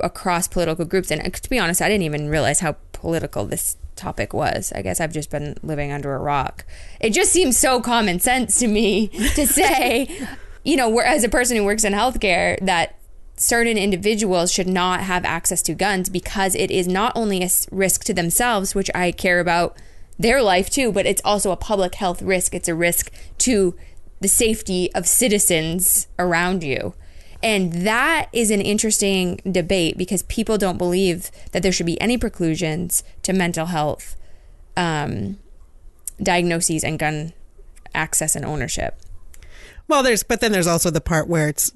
across political groups. And uh, to be honest, I didn't even realize how political this topic was. I guess I've just been living under a rock. It just seems so common sense to me to say, you know, as a person who works in healthcare, that certain individuals should not have access to guns because it is not only a risk to themselves, which I care about their life too, but it's also a public health risk. It's a risk to the safety of citizens around you. And that is an interesting debate because people don't believe that there should be any preclusions to mental health um, diagnoses and gun access and ownership. well there's but then there's also the part where it's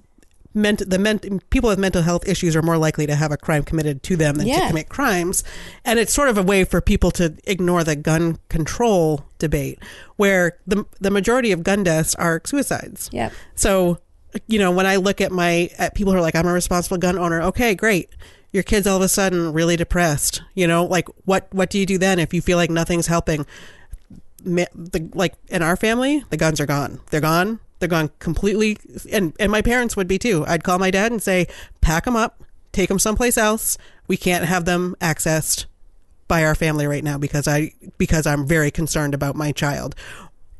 meant the ment- people with mental health issues are more likely to have a crime committed to them than to commit crimes and it's sort of a way for people to ignore the gun control debate where the the majority of gun deaths are suicides Yep. So you know, when I look at my at people who are like, I'm a responsible gun owner. Okay, great. Your kid's all of a sudden really depressed. You know, like what what do you do then if you feel like nothing's helping? The like in our family, the guns are gone. They're gone. They're gone completely. And and my parents would be too. I'd call my dad and say, pack them up, take them someplace else. We can't have them accessed by our family right now because I because I'm very concerned about my child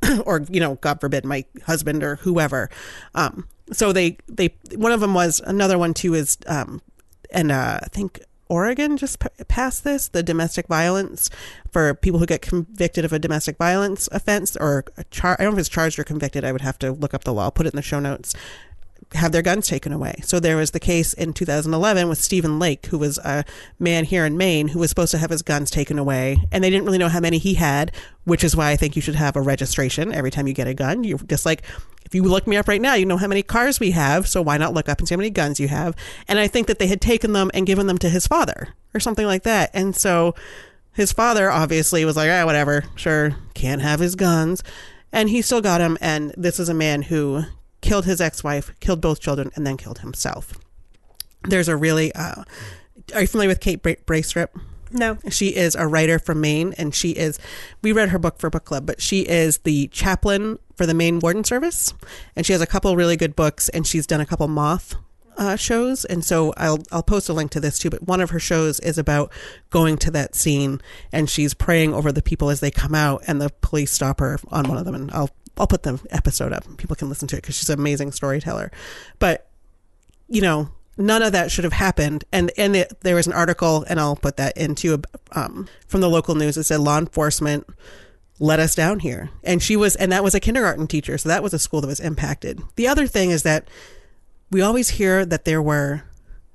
or you know god forbid my husband or whoever um so they they one of them was another one too is um and uh I think Oregon just p- passed this the domestic violence for people who get convicted of a domestic violence offense or a char- I don't know if it's charged or convicted I would have to look up the law I'll put it in the show notes have their guns taken away. So there was the case in 2011 with Steven Lake, who was a man here in Maine who was supposed to have his guns taken away, and they didn't really know how many he had, which is why I think you should have a registration every time you get a gun. You're just like if you look me up right now, you know how many cars we have, so why not look up and see how many guns you have? And I think that they had taken them and given them to his father or something like that. And so his father obviously was like, ah, whatever, sure, can't have his guns. And he still got him. And this is a man who killed his ex wife, killed both children, and then killed himself. There's a really, uh, are you familiar with Kate Bra- Braestrup? No. She is a writer from Maine, and she is. We read her book for book club, but she is the chaplain for the Maine Warden Service, and she has a couple really good books, and she's done a couple moth uh, shows, and so I'll I'll post a link to this too. But one of her shows is about going to that scene, and she's praying over the people as they come out, and the police stop her on one of them, and I'll I'll put the episode up. People can listen to it because she's an amazing storyteller, but you know none of that should have happened. And and it, there was an article and i'll put that into um, from the local news. It said law enforcement let us down here. And she was and that was a kindergarten teacher so that was a school that was impacted. The other thing is that we always hear that there were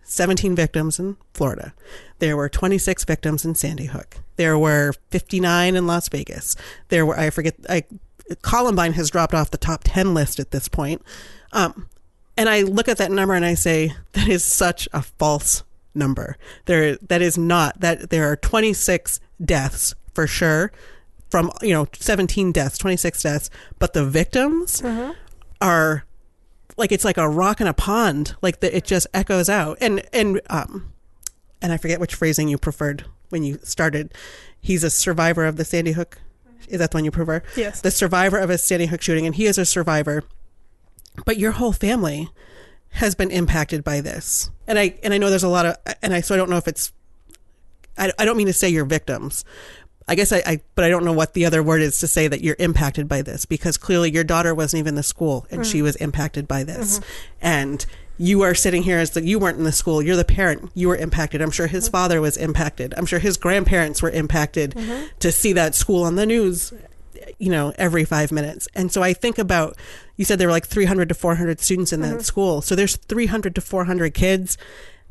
17 victims in florida. There were 26 victims in sandy hook. There were 59 in las vegas. There were i forget i columbine has dropped off the top 10 list at this point um, and I look at that number and I say that is such a false number. There that is not that there are 26 deaths for sure from you know 17 deaths, 26 deaths, but the victims are like it's like a rock in a pond. Like the, it just echoes out. And and um and I forget which phrasing you preferred when you started. He's a survivor of the Sandy Hook. Is that the one you prefer? Yes. The survivor of a Sandy Hook shooting, and he is a survivor. But your whole family has been impacted by this. And i and i know there's a lot of and i so i don't know if it's i, I don't mean to say you're victims. I guess I, I but i don't know what the other word is to say that you're impacted by this because clearly your daughter wasn't even in the school and she mm-hmm. was impacted by this. Mm-hmm. And you are sitting here as that you weren't in the school you're the parent you were impacted i'm sure his mm-hmm. father was impacted i'm sure his grandparents were impacted mm-hmm. to see that school on the news you know, every five minutes. And so I think about, you said there were like 300 to 400 students in that mm-hmm. school. So there's 300 to 400 kids.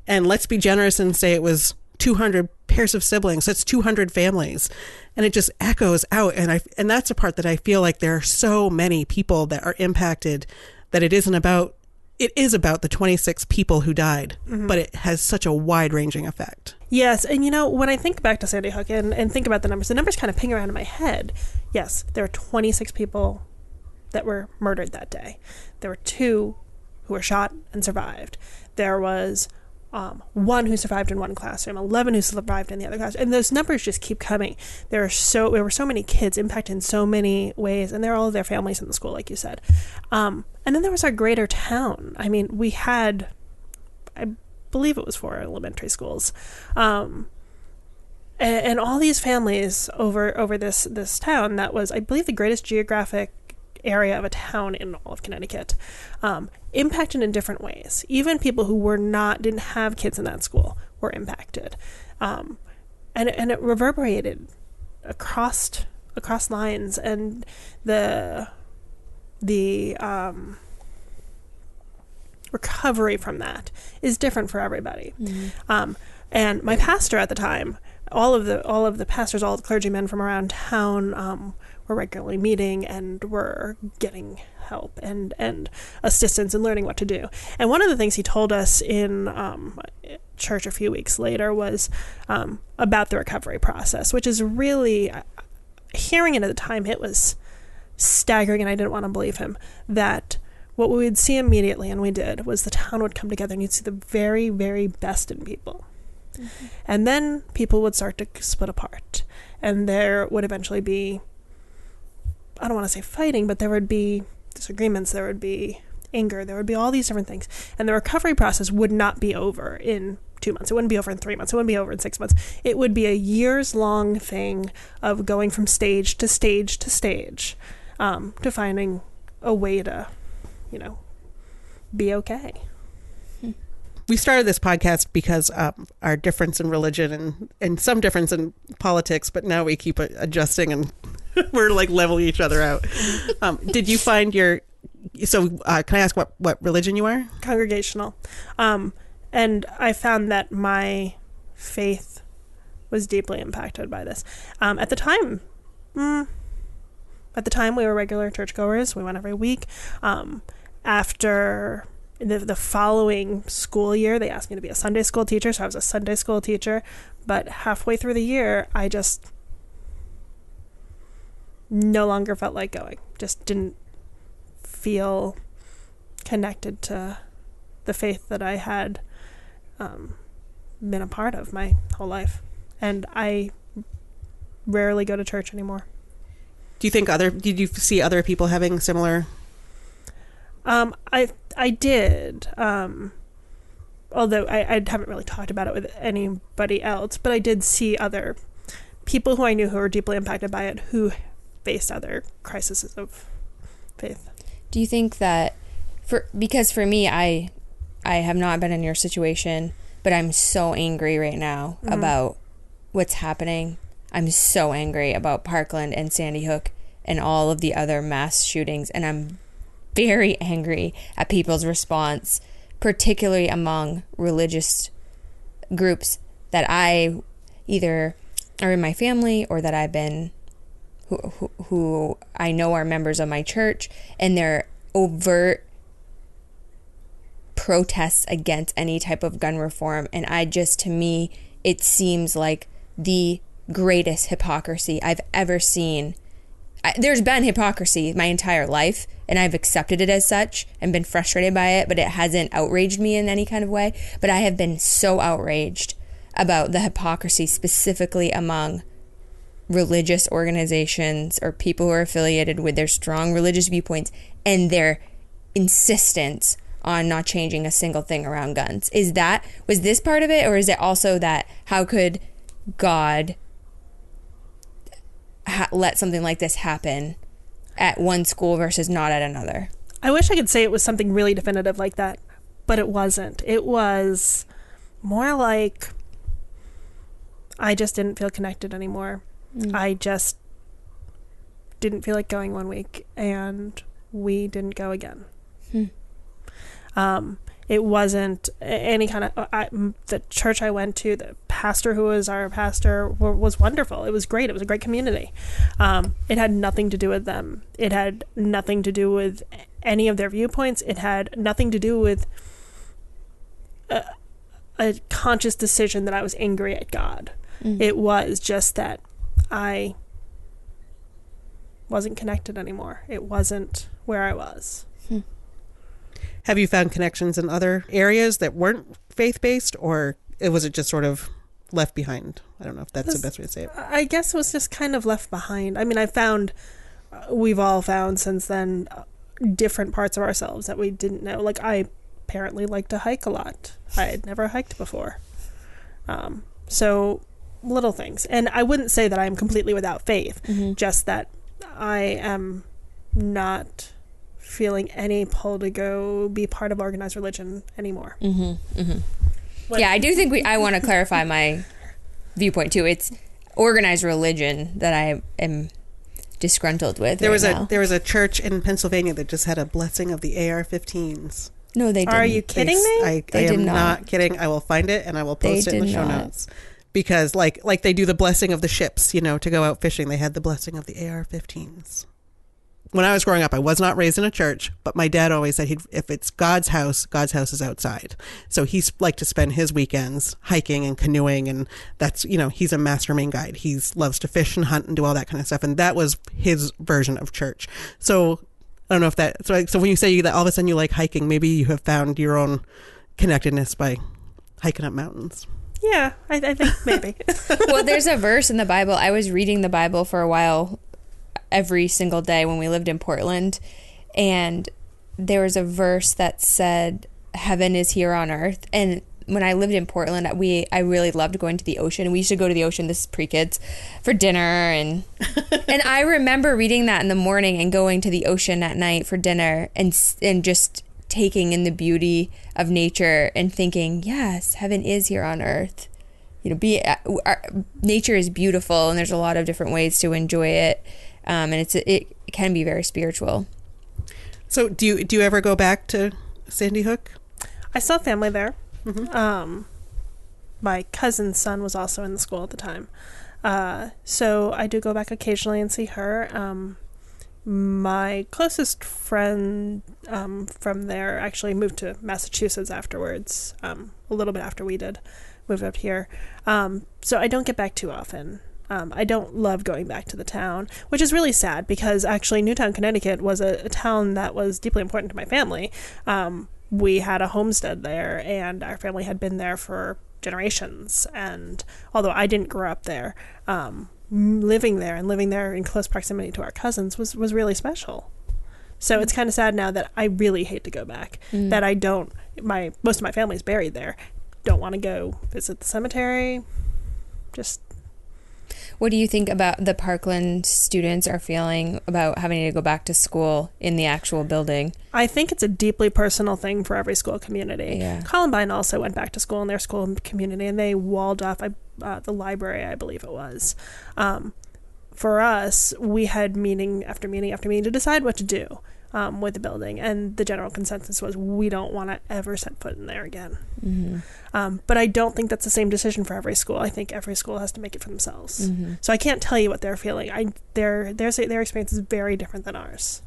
And let's be generous and say it was 200 pairs of siblings. That's 200 families. And it just echoes out. And I, and that's a part that I feel like there are so many people that are impacted that it isn't about, it is about the 26 people who died, mm-hmm. but it has such a wide ranging effect. Yes, and you know, when I think back to Sandy Hook and, and think about the numbers, the numbers kind of ping around in my head. Yes, there were 26 people that were murdered that day. There were two who were shot and survived. There was um, one who survived in one classroom, 11 who survived in the other classroom. And those numbers just keep coming. There are so there were so many kids impacted in so many ways, and they're all their families in the school, like you said. Um, and then there was our greater town. I mean, we had, I believe it was four elementary schools. Um, and, and all these families over over this this town that was, I believe, the greatest geographic area of a town in all of Connecticut, um, impacted in different ways. Even people who were not didn't have kids in that school were impacted, um, and and it reverberated across across lines, and the the um, recovery from that is different for everybody. Um, and my pastor at the time, all of the all of the pastors, all the clergymen from around town um, were regularly meeting and were getting help and and assistance and learning what to do. And one of the things he told us in um, church a few weeks later was um, about the recovery process, which is really hearing it at the time. It was staggering, and I didn't want to believe him that what we would see immediately, and we did, was the town would come together and you'd see the very, very best in people. And then people would start to split apart. And there would eventually be, I don't want to say fighting, but there would be disagreements, there would be anger, there would be all these different things. And the recovery process would not be over in two months. It wouldn't be over in three months. It wouldn't be over in six months. It would be a years long thing of going from stage to stage to stage um, to finding a way to, you know, be okay. We started this podcast because um, our difference in religion and, and some difference in politics, but now we keep adjusting and we're like leveling each other out. Um, did you find your so uh, can I ask what what religion you are? Congregational, um, and I found that my faith was deeply impacted by this. Um, at the time, mm, at the time we were regular churchgoers. We went every week. Um, after the, the following school year, they asked me to be a Sunday school teacher, so I was a Sunday school teacher. But halfway through the year, I just no longer felt like going. Just didn't feel connected to the faith that I had um, been a part of my whole life. And I rarely go to church anymore. Do you think other did you see other people having similar um, I I did. Um, although I, I haven't really talked about it with anybody else, but I did see other people who I knew who were deeply impacted by it who faced other crises of faith. Do you think that for because for me I I have not been in your situation, but I'm so angry right now mm-hmm. about what's happening. I'm so angry about Parkland and Sandy Hook and all of the other mass shootings and I'm very angry at people's response, particularly among religious groups that I either are in my family or that I've been who, who, who I know are members of my church and their overt protests against any type of gun reform. And I just to me it seems like the greatest hypocrisy I've ever seen. I, there's been hypocrisy my entire life, and I've accepted it as such and been frustrated by it, but it hasn't outraged me in any kind of way. But I have been so outraged about the hypocrisy, specifically among religious organizations or people who are affiliated with their strong religious viewpoints and their insistence on not changing a single thing around guns. Is that, was this part of it, or is it also that how could God ha- let something like this happen at one school versus not at another. I wish I could say it was something really definitive like that, but it wasn't. It was more like I just didn't feel connected anymore. Mm. I just didn't feel like going one week, and we didn't go again. Hmm. Um, it wasn't any kind of I, the church I went to. The pastor who was our pastor was wonderful. It was great. It was a great community. Um, it had nothing to do with them. It had nothing to do with any of their viewpoints. It had nothing to do with a, a conscious decision that I was angry at God. Mm. It was just that I wasn't connected anymore. It wasn't where I was. Have you found connections in other areas that weren't faith based, or was it just sort of left behind? I don't know if that's the best way to say it. I guess it was just kind of left behind. I mean, I found, uh, we've all found since then, uh, different parts of ourselves that we didn't know. Like, I apparently like to hike a lot. I had never hiked before. Um, so, little things. And I wouldn't say that I'm completely without faith, mm-hmm. just that I am not feeling any pull to go be part of organized religion anymore. Mm-hmm, mm-hmm. Yeah, I do think we. I want to clarify my viewpoint too. It's organized religion that I am disgruntled with. There right was now. a there was a church in Pennsylvania that just had a blessing of the AR-15s. No, they didn't. Are you kidding they, me? I, I am not. not. kidding. I will find it and I will post they it in the show not. notes. Because like like they do the blessing of the ships, you know, to go out fishing. They had the blessing of the AR-15s when I was growing up, I was not raised in a church, but my dad always said he'd, if it's God's house, God's house is outside. So he's like to spend his weekends hiking and canoeing. And that's, you know, he's a master marine guide. He loves to fish and hunt and do all that kind of stuff. And that was his version of church. So I don't know if that. So, like, so when you say that all of a sudden you like hiking, maybe you have found your own connectedness by hiking up mountains. Yeah, I, I think maybe. well, there's a verse in the Bible. I was reading the Bible for a while every single day when we lived in Portland, and there was a verse that said, "Heaven is here on earth." And when I lived in Portland, we I really loved going to the ocean. We used to go to the ocean. This is pre kids for dinner, and and I remember reading that in the morning and going to the ocean at night for dinner, and and just taking in the beauty of nature and thinking, yes, heaven is here on earth. You know, be uh, our, nature is beautiful, and there's a lot of different ways to enjoy it, um, and it's it can be very spiritual. So, do you do you ever go back to Sandy Hook? I still have family there. Mm-hmm. Um, my cousin's son was also in the school at the time, uh, so I do go back occasionally and see her. Um, my closest friend um, from there actually moved to Massachusetts afterwards, um, a little bit after we did move up here. Um, so I don't get back too often. Um, I don't love going back to the town, which is really sad because actually Newtown, Connecticut was a, a town that was deeply important to my family. Um, we had a homestead there, and our family had been there for generations. And although I didn't grow up there, um, living there and living there in close proximity to our cousins was was really special. So it's kind of sad now that I really hate to go back. Mm. That I don't. My most of my family's buried there. Don't want to go visit the cemetery. Just what do you think about the Parkland students are feeling about having to go back to school in the actual building? I think it's a deeply personal thing for every school community. Yeah. Columbine also went back to school in their school community and they walled off uh, the library, I believe it was. Um, for us, we had meeting after meeting after meeting to decide what to do um, with the building, and the general consensus was we don't want to ever set foot in there again. Mm-hmm. Um, but I don't think that's the same decision for every school. I think every school has to make it for themselves. Mm-hmm. So I can't tell you what they're feeling. I their their their experience is very different than ours.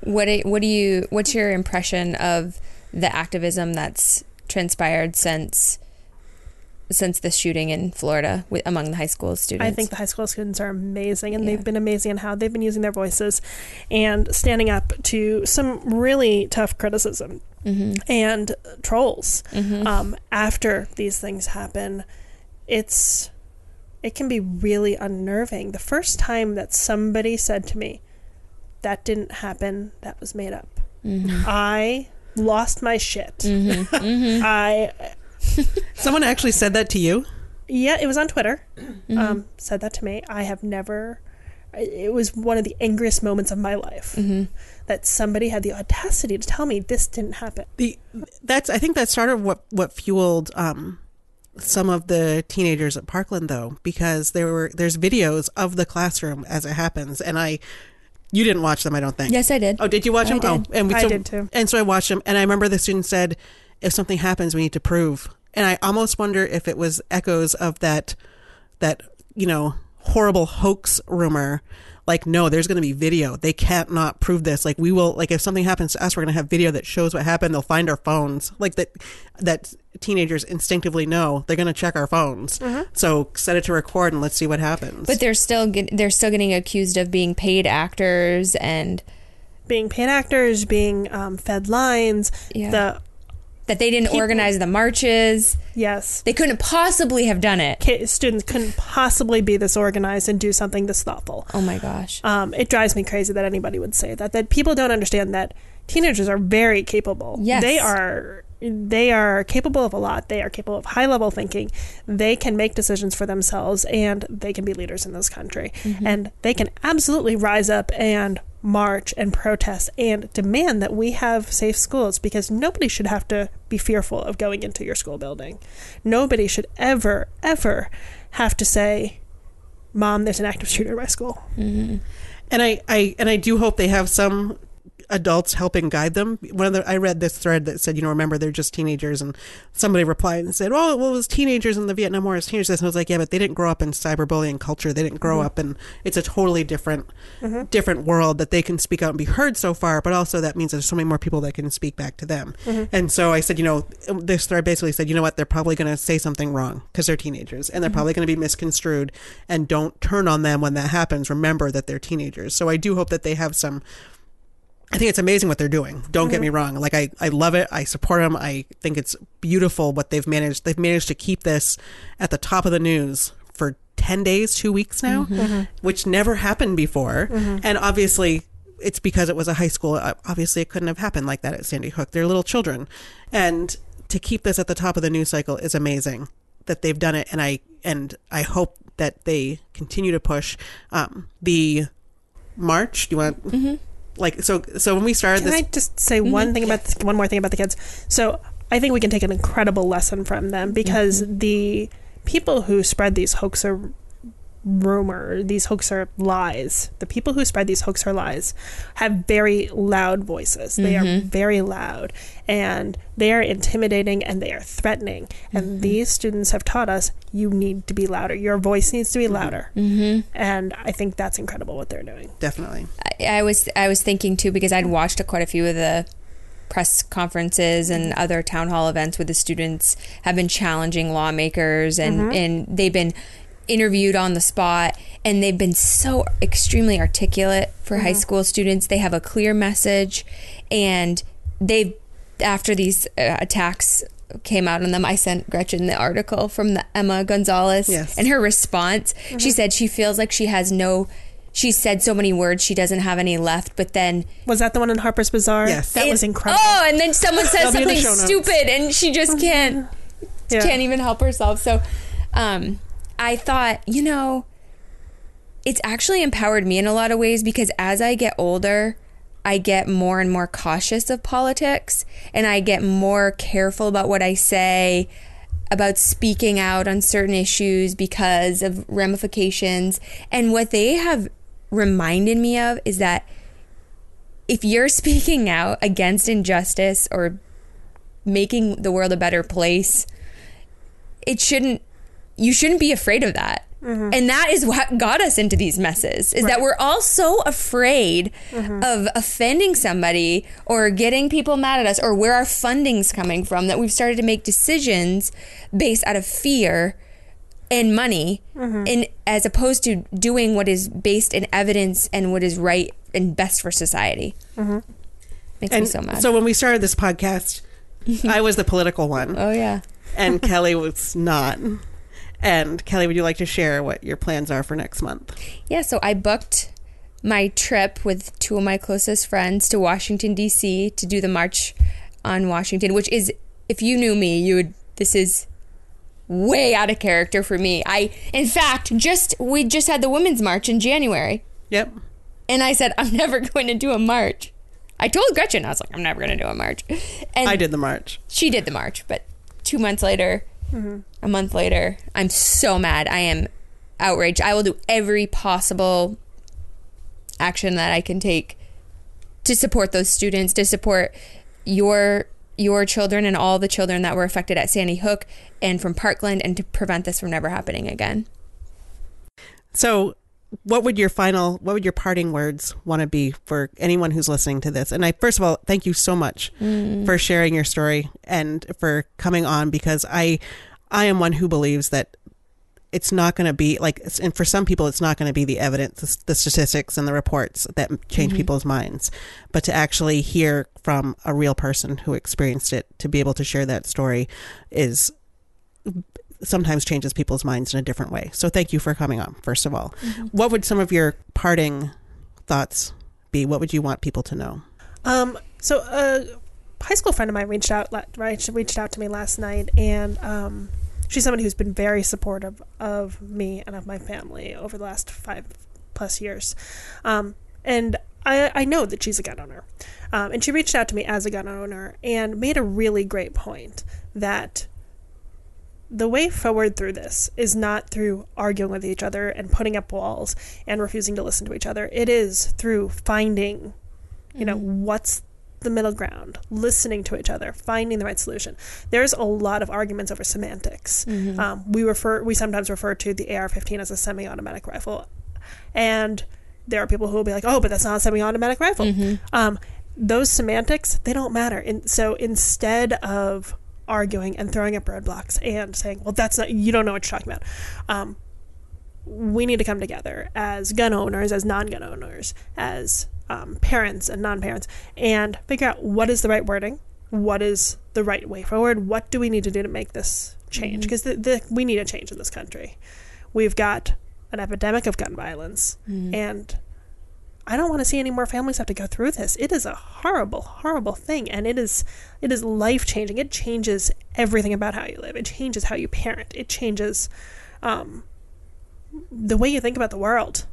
What do, what do you what's your impression of the activism that's transpired since? Since the shooting in Florida with, among the high school students. I think the high school students are amazing, and yeah. they've been amazing in how they've been using their voices and standing up to some really tough criticism mm-hmm. and trolls mm-hmm. um, after these things happen. It's it can be really unnerving. The first time that somebody said to me, "That didn't happen. That was made up," mm-hmm. I lost my shit. Mm-hmm. Mm-hmm. I Someone actually said that to you? Yeah, it was on Twitter. Mm-hmm. Um, said that to me. I have never. It was one of the angriest moments of my life mm-hmm. that somebody had the audacity to tell me this didn't happen. The that's I think that's sort of what what fueled um, some of the teenagers at Parkland though, because there were there's videos of the classroom as it happens, and I you didn't watch them, I don't think. Yes, I did. Oh, did you watch them? I did. Oh, and we, so, I did too. And so I watched them, and I remember the student said, "If something happens, we need to prove and I almost wonder if it was echoes of that that you know horrible hoax rumor like no there's going to be video. They can't not prove this. Like we will like if something happens to us we're going to have video that shows what happened. They'll find our phones. Like that that teenagers instinctively know they're going to check our phones. Mm-hmm. so set it to record and let's see what happens. But they're still get, they're still getting accused of being paid actors and being paid actors being um, fed lines. Yeah. the that they didn't People, organize the marches. Yes. They couldn't possibly have done it. Students couldn't possibly be this organized and do something this thoughtful. Oh my gosh. Um, it drives me crazy that anybody would say that. That people don't understand that teenagers are very capable. Yes. They are they are capable of a lot. They are capable of high level thinking. They can make decisions for themselves and they can be leaders in this country. Mm-hmm. And they can absolutely rise up and march and protest and demand that we have safe schools because nobody should have to be fearful of going into your school building. Nobody should ever, ever have to say, Mom, there's an active shooter in my school. Mm-hmm. And I, I and I do hope they have some adults helping guide them. One of the, I read this thread that said, you know, remember they're just teenagers, and somebody replied and said, "Oh, well, it was teenagers in the Vietnam War as teenagers." And I was like, "Yeah, but they didn't grow up in cyberbullying culture. They didn't grow mm-hmm. up in. It's a totally different, mm-hmm. different world that they can speak out and be heard so far. But also that means there's so many more people that can speak back to them. Mm-hmm. And so I said, you know, this thread basically said, you know what, they're probably going to say something wrong because they're teenagers, and they're mm-hmm. probably going to be misconstrued. And don't turn on them when that happens. Remember that they're teenagers. So I do hope that they have some I think it's amazing what they're doing. Don't get me mm-hmm. wrong. Like I, I love it. I support them. I think it's beautiful what they've managed. They've managed to keep this at the top of the news for 10 days, two weeks now, mm-hmm. Mm-hmm. which never happened before. And obviously it's because it was a high school. Uh, Obviously it couldn't have happened like that at Sandy Hook. They're little children. And to keep this at the top of the news cycle is amazing that they've done it. And I, and I hope that they continue to push, um, the March. Do you want, like, so, so when we started Can this, I just say one mm-hmm. thing about the, one more thing about the kids? So I think we can take an incredible lesson from them because mm-hmm. the people who spread these hoaxer rumor, these hoaxer lies, the people who spread these hoaxer lies have very loud voices. They are mm-hmm. very loud and they are intimidating and they are threatening. And mm-hmm. these students have taught us you need to be louder. Your voice needs to be mm-hmm. louder. And I think that's incredible what they're doing. definitely. I, I was I was thinking too because I'd watched quite a few of the press conferences and other town hall events where the students have been challenging lawmakers and and they've been interviewed on the spot and they've been so extremely articulate for high school students they have a clear message and they've after these uh, attacks came out on them i sent gretchen the article from the emma gonzalez Yes. and her response she said she feels like she has no she said so many words she doesn't have any left but then Was that the one in Harper's Bazaar? Yes. That it- was incredible. oh and then someone says That'll be in the something stupid and she just can't Yeah. can't even help herself so um i thought you know it's actually empowered me in a lot of ways because as i get older I get more and more cautious of politics and I get more careful about what I say, about speaking out on certain issues because of ramifications. And what they have reminded me of is that if you're speaking out against injustice or making the world a better place, it shouldn't you shouldn't be afraid of that. Mm-hmm. And that is what got us into these messes is that we're all so afraid mm-hmm. of offending somebody or getting people mad at us or where our funding's coming from that we've started to make decisions based out of fear and money mm-hmm. and as opposed to doing what is based in evidence and what is right and best for society. Makes me so mad. so when we started this podcast, I was the political one, oh yeah. and Kelly was not. And Kelly, would you like to share what your plans are for next month? Yeah, so I booked my trip with two of my closest friends to Washington D.C. to do the march on Washington, which is if you knew me, you would this is way out of character for me. I in fact, just we just had the women's march in January, Yep. and I said I'm never going to do a march. I told Gretchen I was like I'm never going to do a march. And I did the march. she did the march, but two months later, mm-hmm. A month later, I'm so mad. I am outraged. I will do every possible action that I can take to support those students, to support your your children and all the children that were affected at Sandy Hook and from Parkland and to prevent this from never happening again. So, what would your final, what would your parting words want to be for anyone who's listening to this? And I, first of all, thank you so much mm. for sharing your story and for coming on because I, I am one who believes that it's not going to be like, and for some people, it's not going to be the evidence, the, the statistics and the reports that change mm-hmm. people's minds, but to actually hear from a real person who experienced it, to be able to share that story is sometimes changes people's minds in a different way. So thank you for coming on, first of all. Mm-hmm. What would some of your parting thoughts be? What would you want people to know? Um, so a high school friend of mine reached out, right, reached out to me last night, and um, she's someone who's been very supportive of me and of my family over the last five plus years. Um, and I, I know that she's a gun owner. Um, and she reached out to me as a gun owner and made a really great point that the way forward through this is not through arguing with each other and putting up walls and refusing to listen to each other. It is through finding, you know, what's the middle ground, listening to each other, finding the right solution. There's a lot of arguments over semantics. Um, we refer, we sometimes refer to the AR-15 as a semi-automatic rifle, and there are people who will be like, "Oh, but that's not a semi-automatic rifle." Um, those semantics they don't matter. And so instead of arguing and throwing up roadblocks and saying, "Well, that's not you don't know what you're talking about," um, we need to come together as gun owners, as non-gun owners, as um, parents and non-parents and figure out what is the right wording, what is the right way forward, what do we need to do to make this change because the, we need a change in this country. We've got an epidemic of gun violence and I don't want to see any more families have to go through this. It is a horrible, horrible thing, and it is it is life changing. It changes everything about how you live. It changes how you parent. It changes um, the way you think about the world.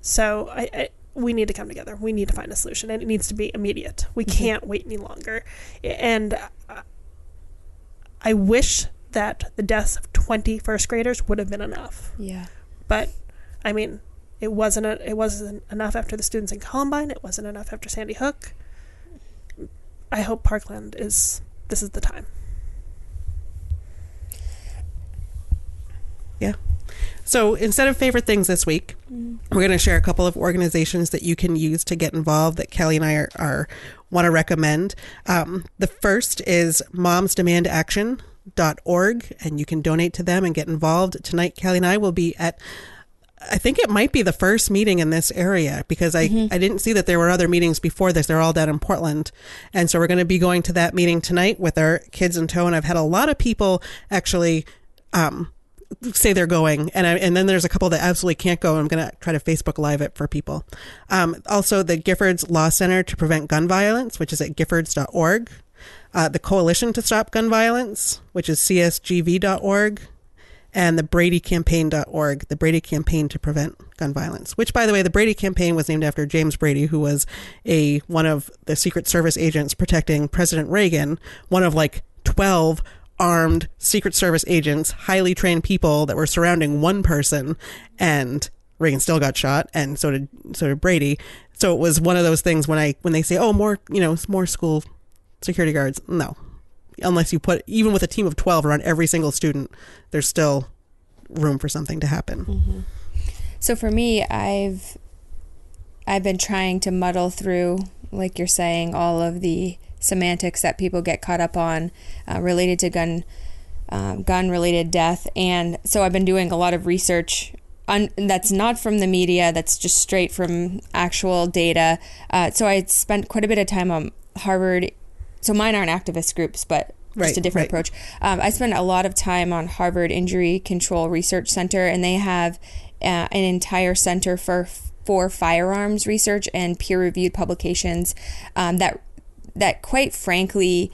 So I, I we need to come together. We need to find a solution, and it needs to be immediate. We can't wait any longer. And uh, I wish that the deaths of 20 first graders would have been enough Yeah. but I mean, it wasn't a, it wasn't enough after the students in Columbine. It wasn't enough after Sandy Hook. I hope Parkland is this is the time. Yeah. So instead of favorite things this week, we're going to share a couple of organizations that you can use to get involved that Kelly and I are, are want to recommend. Um, the first is momsdemandaction.org, and you can donate to them and get involved. Tonight, Kelly and I will be at I think it might be the first meeting in this area because I, I didn't see that there were other meetings before this. They're all down in Portland. And so we're going to be going to that meeting tonight with our kids in tow. And I've had a lot of people actually, um, say they're going and I, and then there's a couple that absolutely can't go i'm going to try to facebook live it for people. Um, also the giffords law center to prevent gun violence which is at giffords.org uh, the coalition to stop gun violence which is csgv.org and the bradycampaign.org the brady campaign to prevent gun violence which by the way the brady campaign was named after james brady who was a one of the secret service agents protecting president reagan one of like 12 armed secret service agents highly trained people that were surrounding one person and reagan still got shot and so did so did brady. So it was one of those things when i when they say oh more you know more school security guards no. Unless you put even with a team of 12 around every single student there's still room for something to happen. Mm-hmm. So for me, I've I've been trying to muddle through, like you're saying, all of the semantics that people get caught up on uh, related to gun um, gun related death, and so I've been doing a lot of research. On, that's not from the media. That's just straight from actual data. Uh, so I spent quite a bit of time on Harvard. So mine aren't activist groups, but just Right, a different right. approach. Um, I spent a lot of time on Harvard Injury Control Research Center, and they have uh, an entire center for for firearms research and peer reviewed publications um, that that quite frankly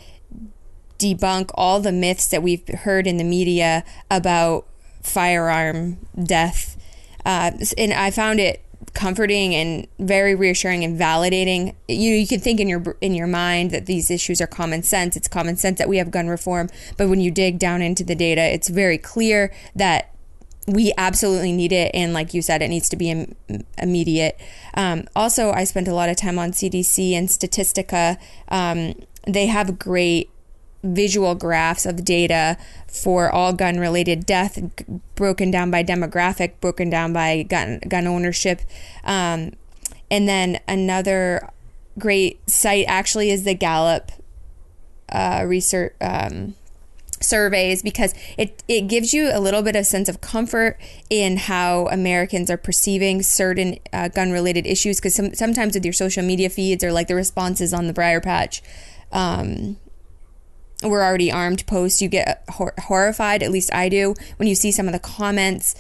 debunk all the myths that we've heard in the media about firearm death. Uh, and I found it comforting and very reassuring and validating. You you can think in your in your mind that these issues are common sense. It's common sense that we have gun reform, but when you dig down into the data, it's very clear that we absolutely need it and like you said it needs to be Im- immediate. Um, also i spent a lot of time on cdc and statistica. Um, they have great visual graphs of data for all gun related death g- broken down by demographic broken down by gun gun ownership. Um, and then another great site actually is the gallup uh, research um, surveys because it it gives you a little bit of sense of comfort in how Americans are perceiving certain uh, gun related issues because some, sometimes with your social media feeds or like the responses on the Briar Patch um, we're already armed posts you get hor- horrified at least I do when you see some of the comments.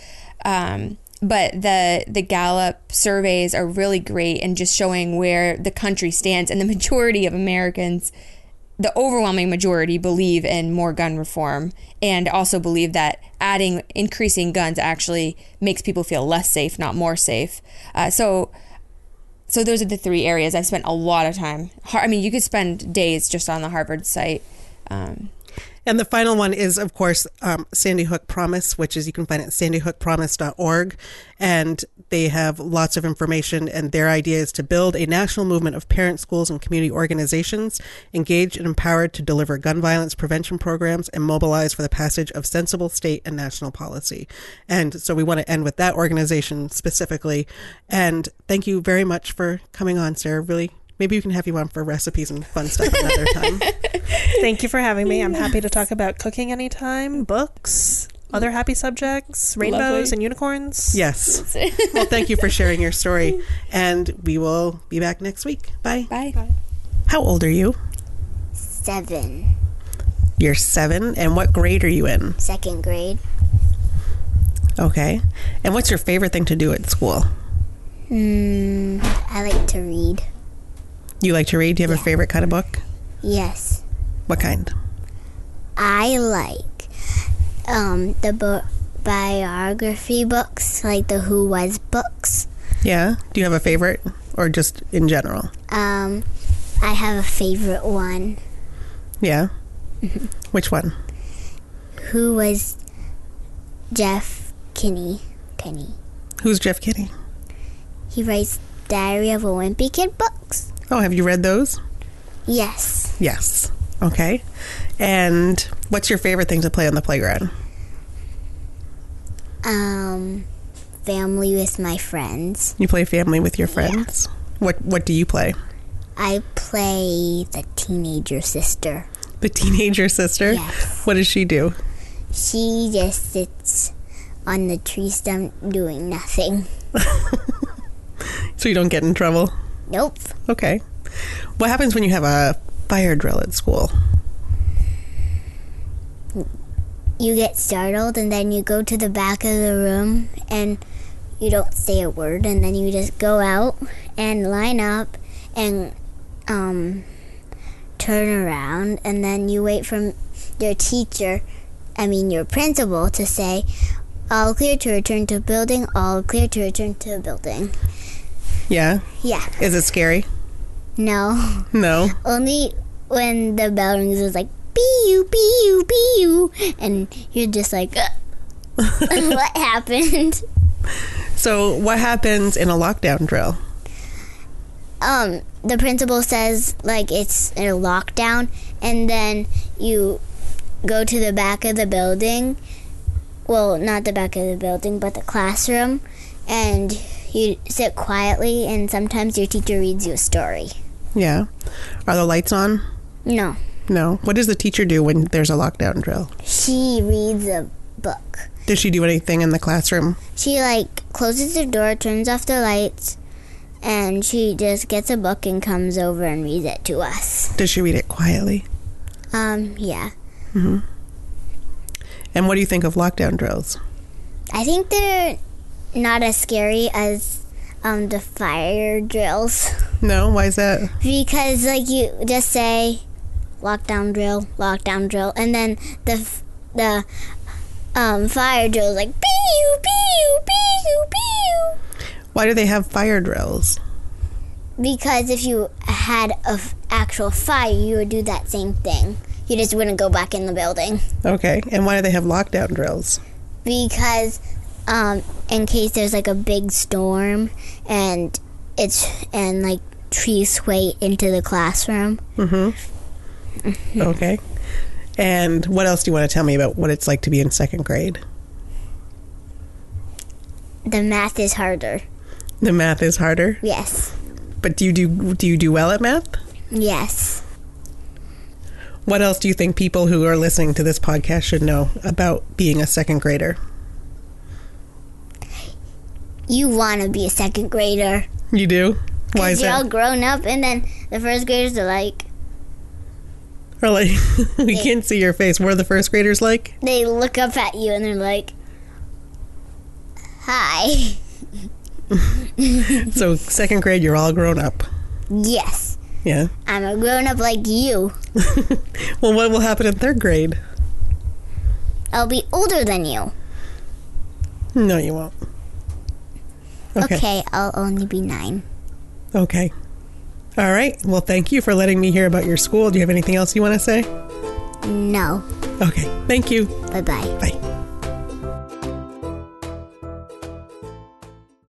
Um, but the the Gallup surveys are really great and just showing where the country stands and the majority of Americans the overwhelming majority believe in more gun reform and also believe that adding increasing guns actually makes people feel less safe not more safe. Uh, so so those are the three areas. I've spent a lot of time i mean you could spend days just on the harvard site um, And the final one is, of course, um, Sandy Hook Promise, which is you can find at sandyhookpromise.org. And they have lots of information. And their idea is to build a national movement of parent schools and community organizations engaged and empowered to deliver gun violence prevention programs and mobilize for the passage of sensible state and national policy. And so we want to end with that organization specifically. And thank you very much for coming on, Sarah. Really. Maybe we can have you on for recipes and fun stuff another time. Thank you for having me. I'm happy to talk about cooking anytime, books, other happy subjects, rainbows Lovely. and unicorns. Yes. well, thank you for sharing your story. And we will be back next week. Bye. Bye. How old are you? Seven. You're seven. And what grade are you in? Second grade. Okay. And what's your favorite thing to do at school? Hmm. I like to read. You like to read? Do you have a favorite kind of book? Yes. What kind? I like um the book biography books, like the Who Was books. Yeah. Do you have a favorite or just in general? Um, I have a favorite one. Yeah. Which one? Who was Jeff Kinney? Penny. Who's Jeff Kinney? He writes Diary of a Wimpy Kid books. Oh, have you read those? Yes. Yes. Okay. And what's your favorite thing to play on the playground? Um, family with my friends. You play family with your friends. What What do you play? I play the teenager sister. The teenager sister. Yes. What does she do? She just sits on the tree stump doing nothing. So you don't get in trouble. Nope. Okay. What happens when you have a fire drill at school? You get startled and then you go to the back of the room and you don't say a word and then you just go out and line up and um turn around and then you wait for your teacher, I mean your principal to say all clear to return to building, all clear to return to building. Yeah. Yeah. Is it scary? No. No. Only when the bell rings, it's like pew pew pew, and you're just like, what happened? So what happens in a lockdown drill? Um, the principal says like it's a lockdown, and then you go to the back of the building. Well, not the back of the building, but the classroom, and you sit quietly. And sometimes your teacher reads you a story. Yeah. Are the lights on? No, No. What does the teacher do when there's a lockdown drill? she reads a book. Does she do anything in the classroom? She like closes the door, turns off the lights, and she just gets a book and comes over and reads it to us. Does she read it quietly? Um, yeah. Mhm. And what do you think of lockdown drills? I think they're not as scary as um the fire drills No. Why is that? because like you just say lockdown drill, lockdown drill, and then the f- the um fire drill is like pew pew pew pew. Why do they have fire drills? Because if you had a f- actual fire, you would do that same thing. You just wouldn't go back in the building. Okay. And why do they have lockdown drills? because um in case there's like a big storm and it's and like trees sway into the classroom Okay. And what else do you want to tell me about what it's like to be in second grade? the math is harder The math is harder, yes but do you do do you do well at math? yes What else do you think people who are listening to this podcast should know about being a second grader? You want to be a second grader You do? Why is you're all grown up and then the first graders are like Or like we can't see your face. What are the first graders like? they look up at you and they're like hi So second grade, you're all grown up. yes Yeah. i'm a grown up like you Well, what will happen in third grade? i'll be older than you No, you won't. Okay. okay i'll only be nine Okay. All right. Well, thank you for letting me hear about your school. Do you have anything else you want to say? no Okay. Thank you. bye bye Bye.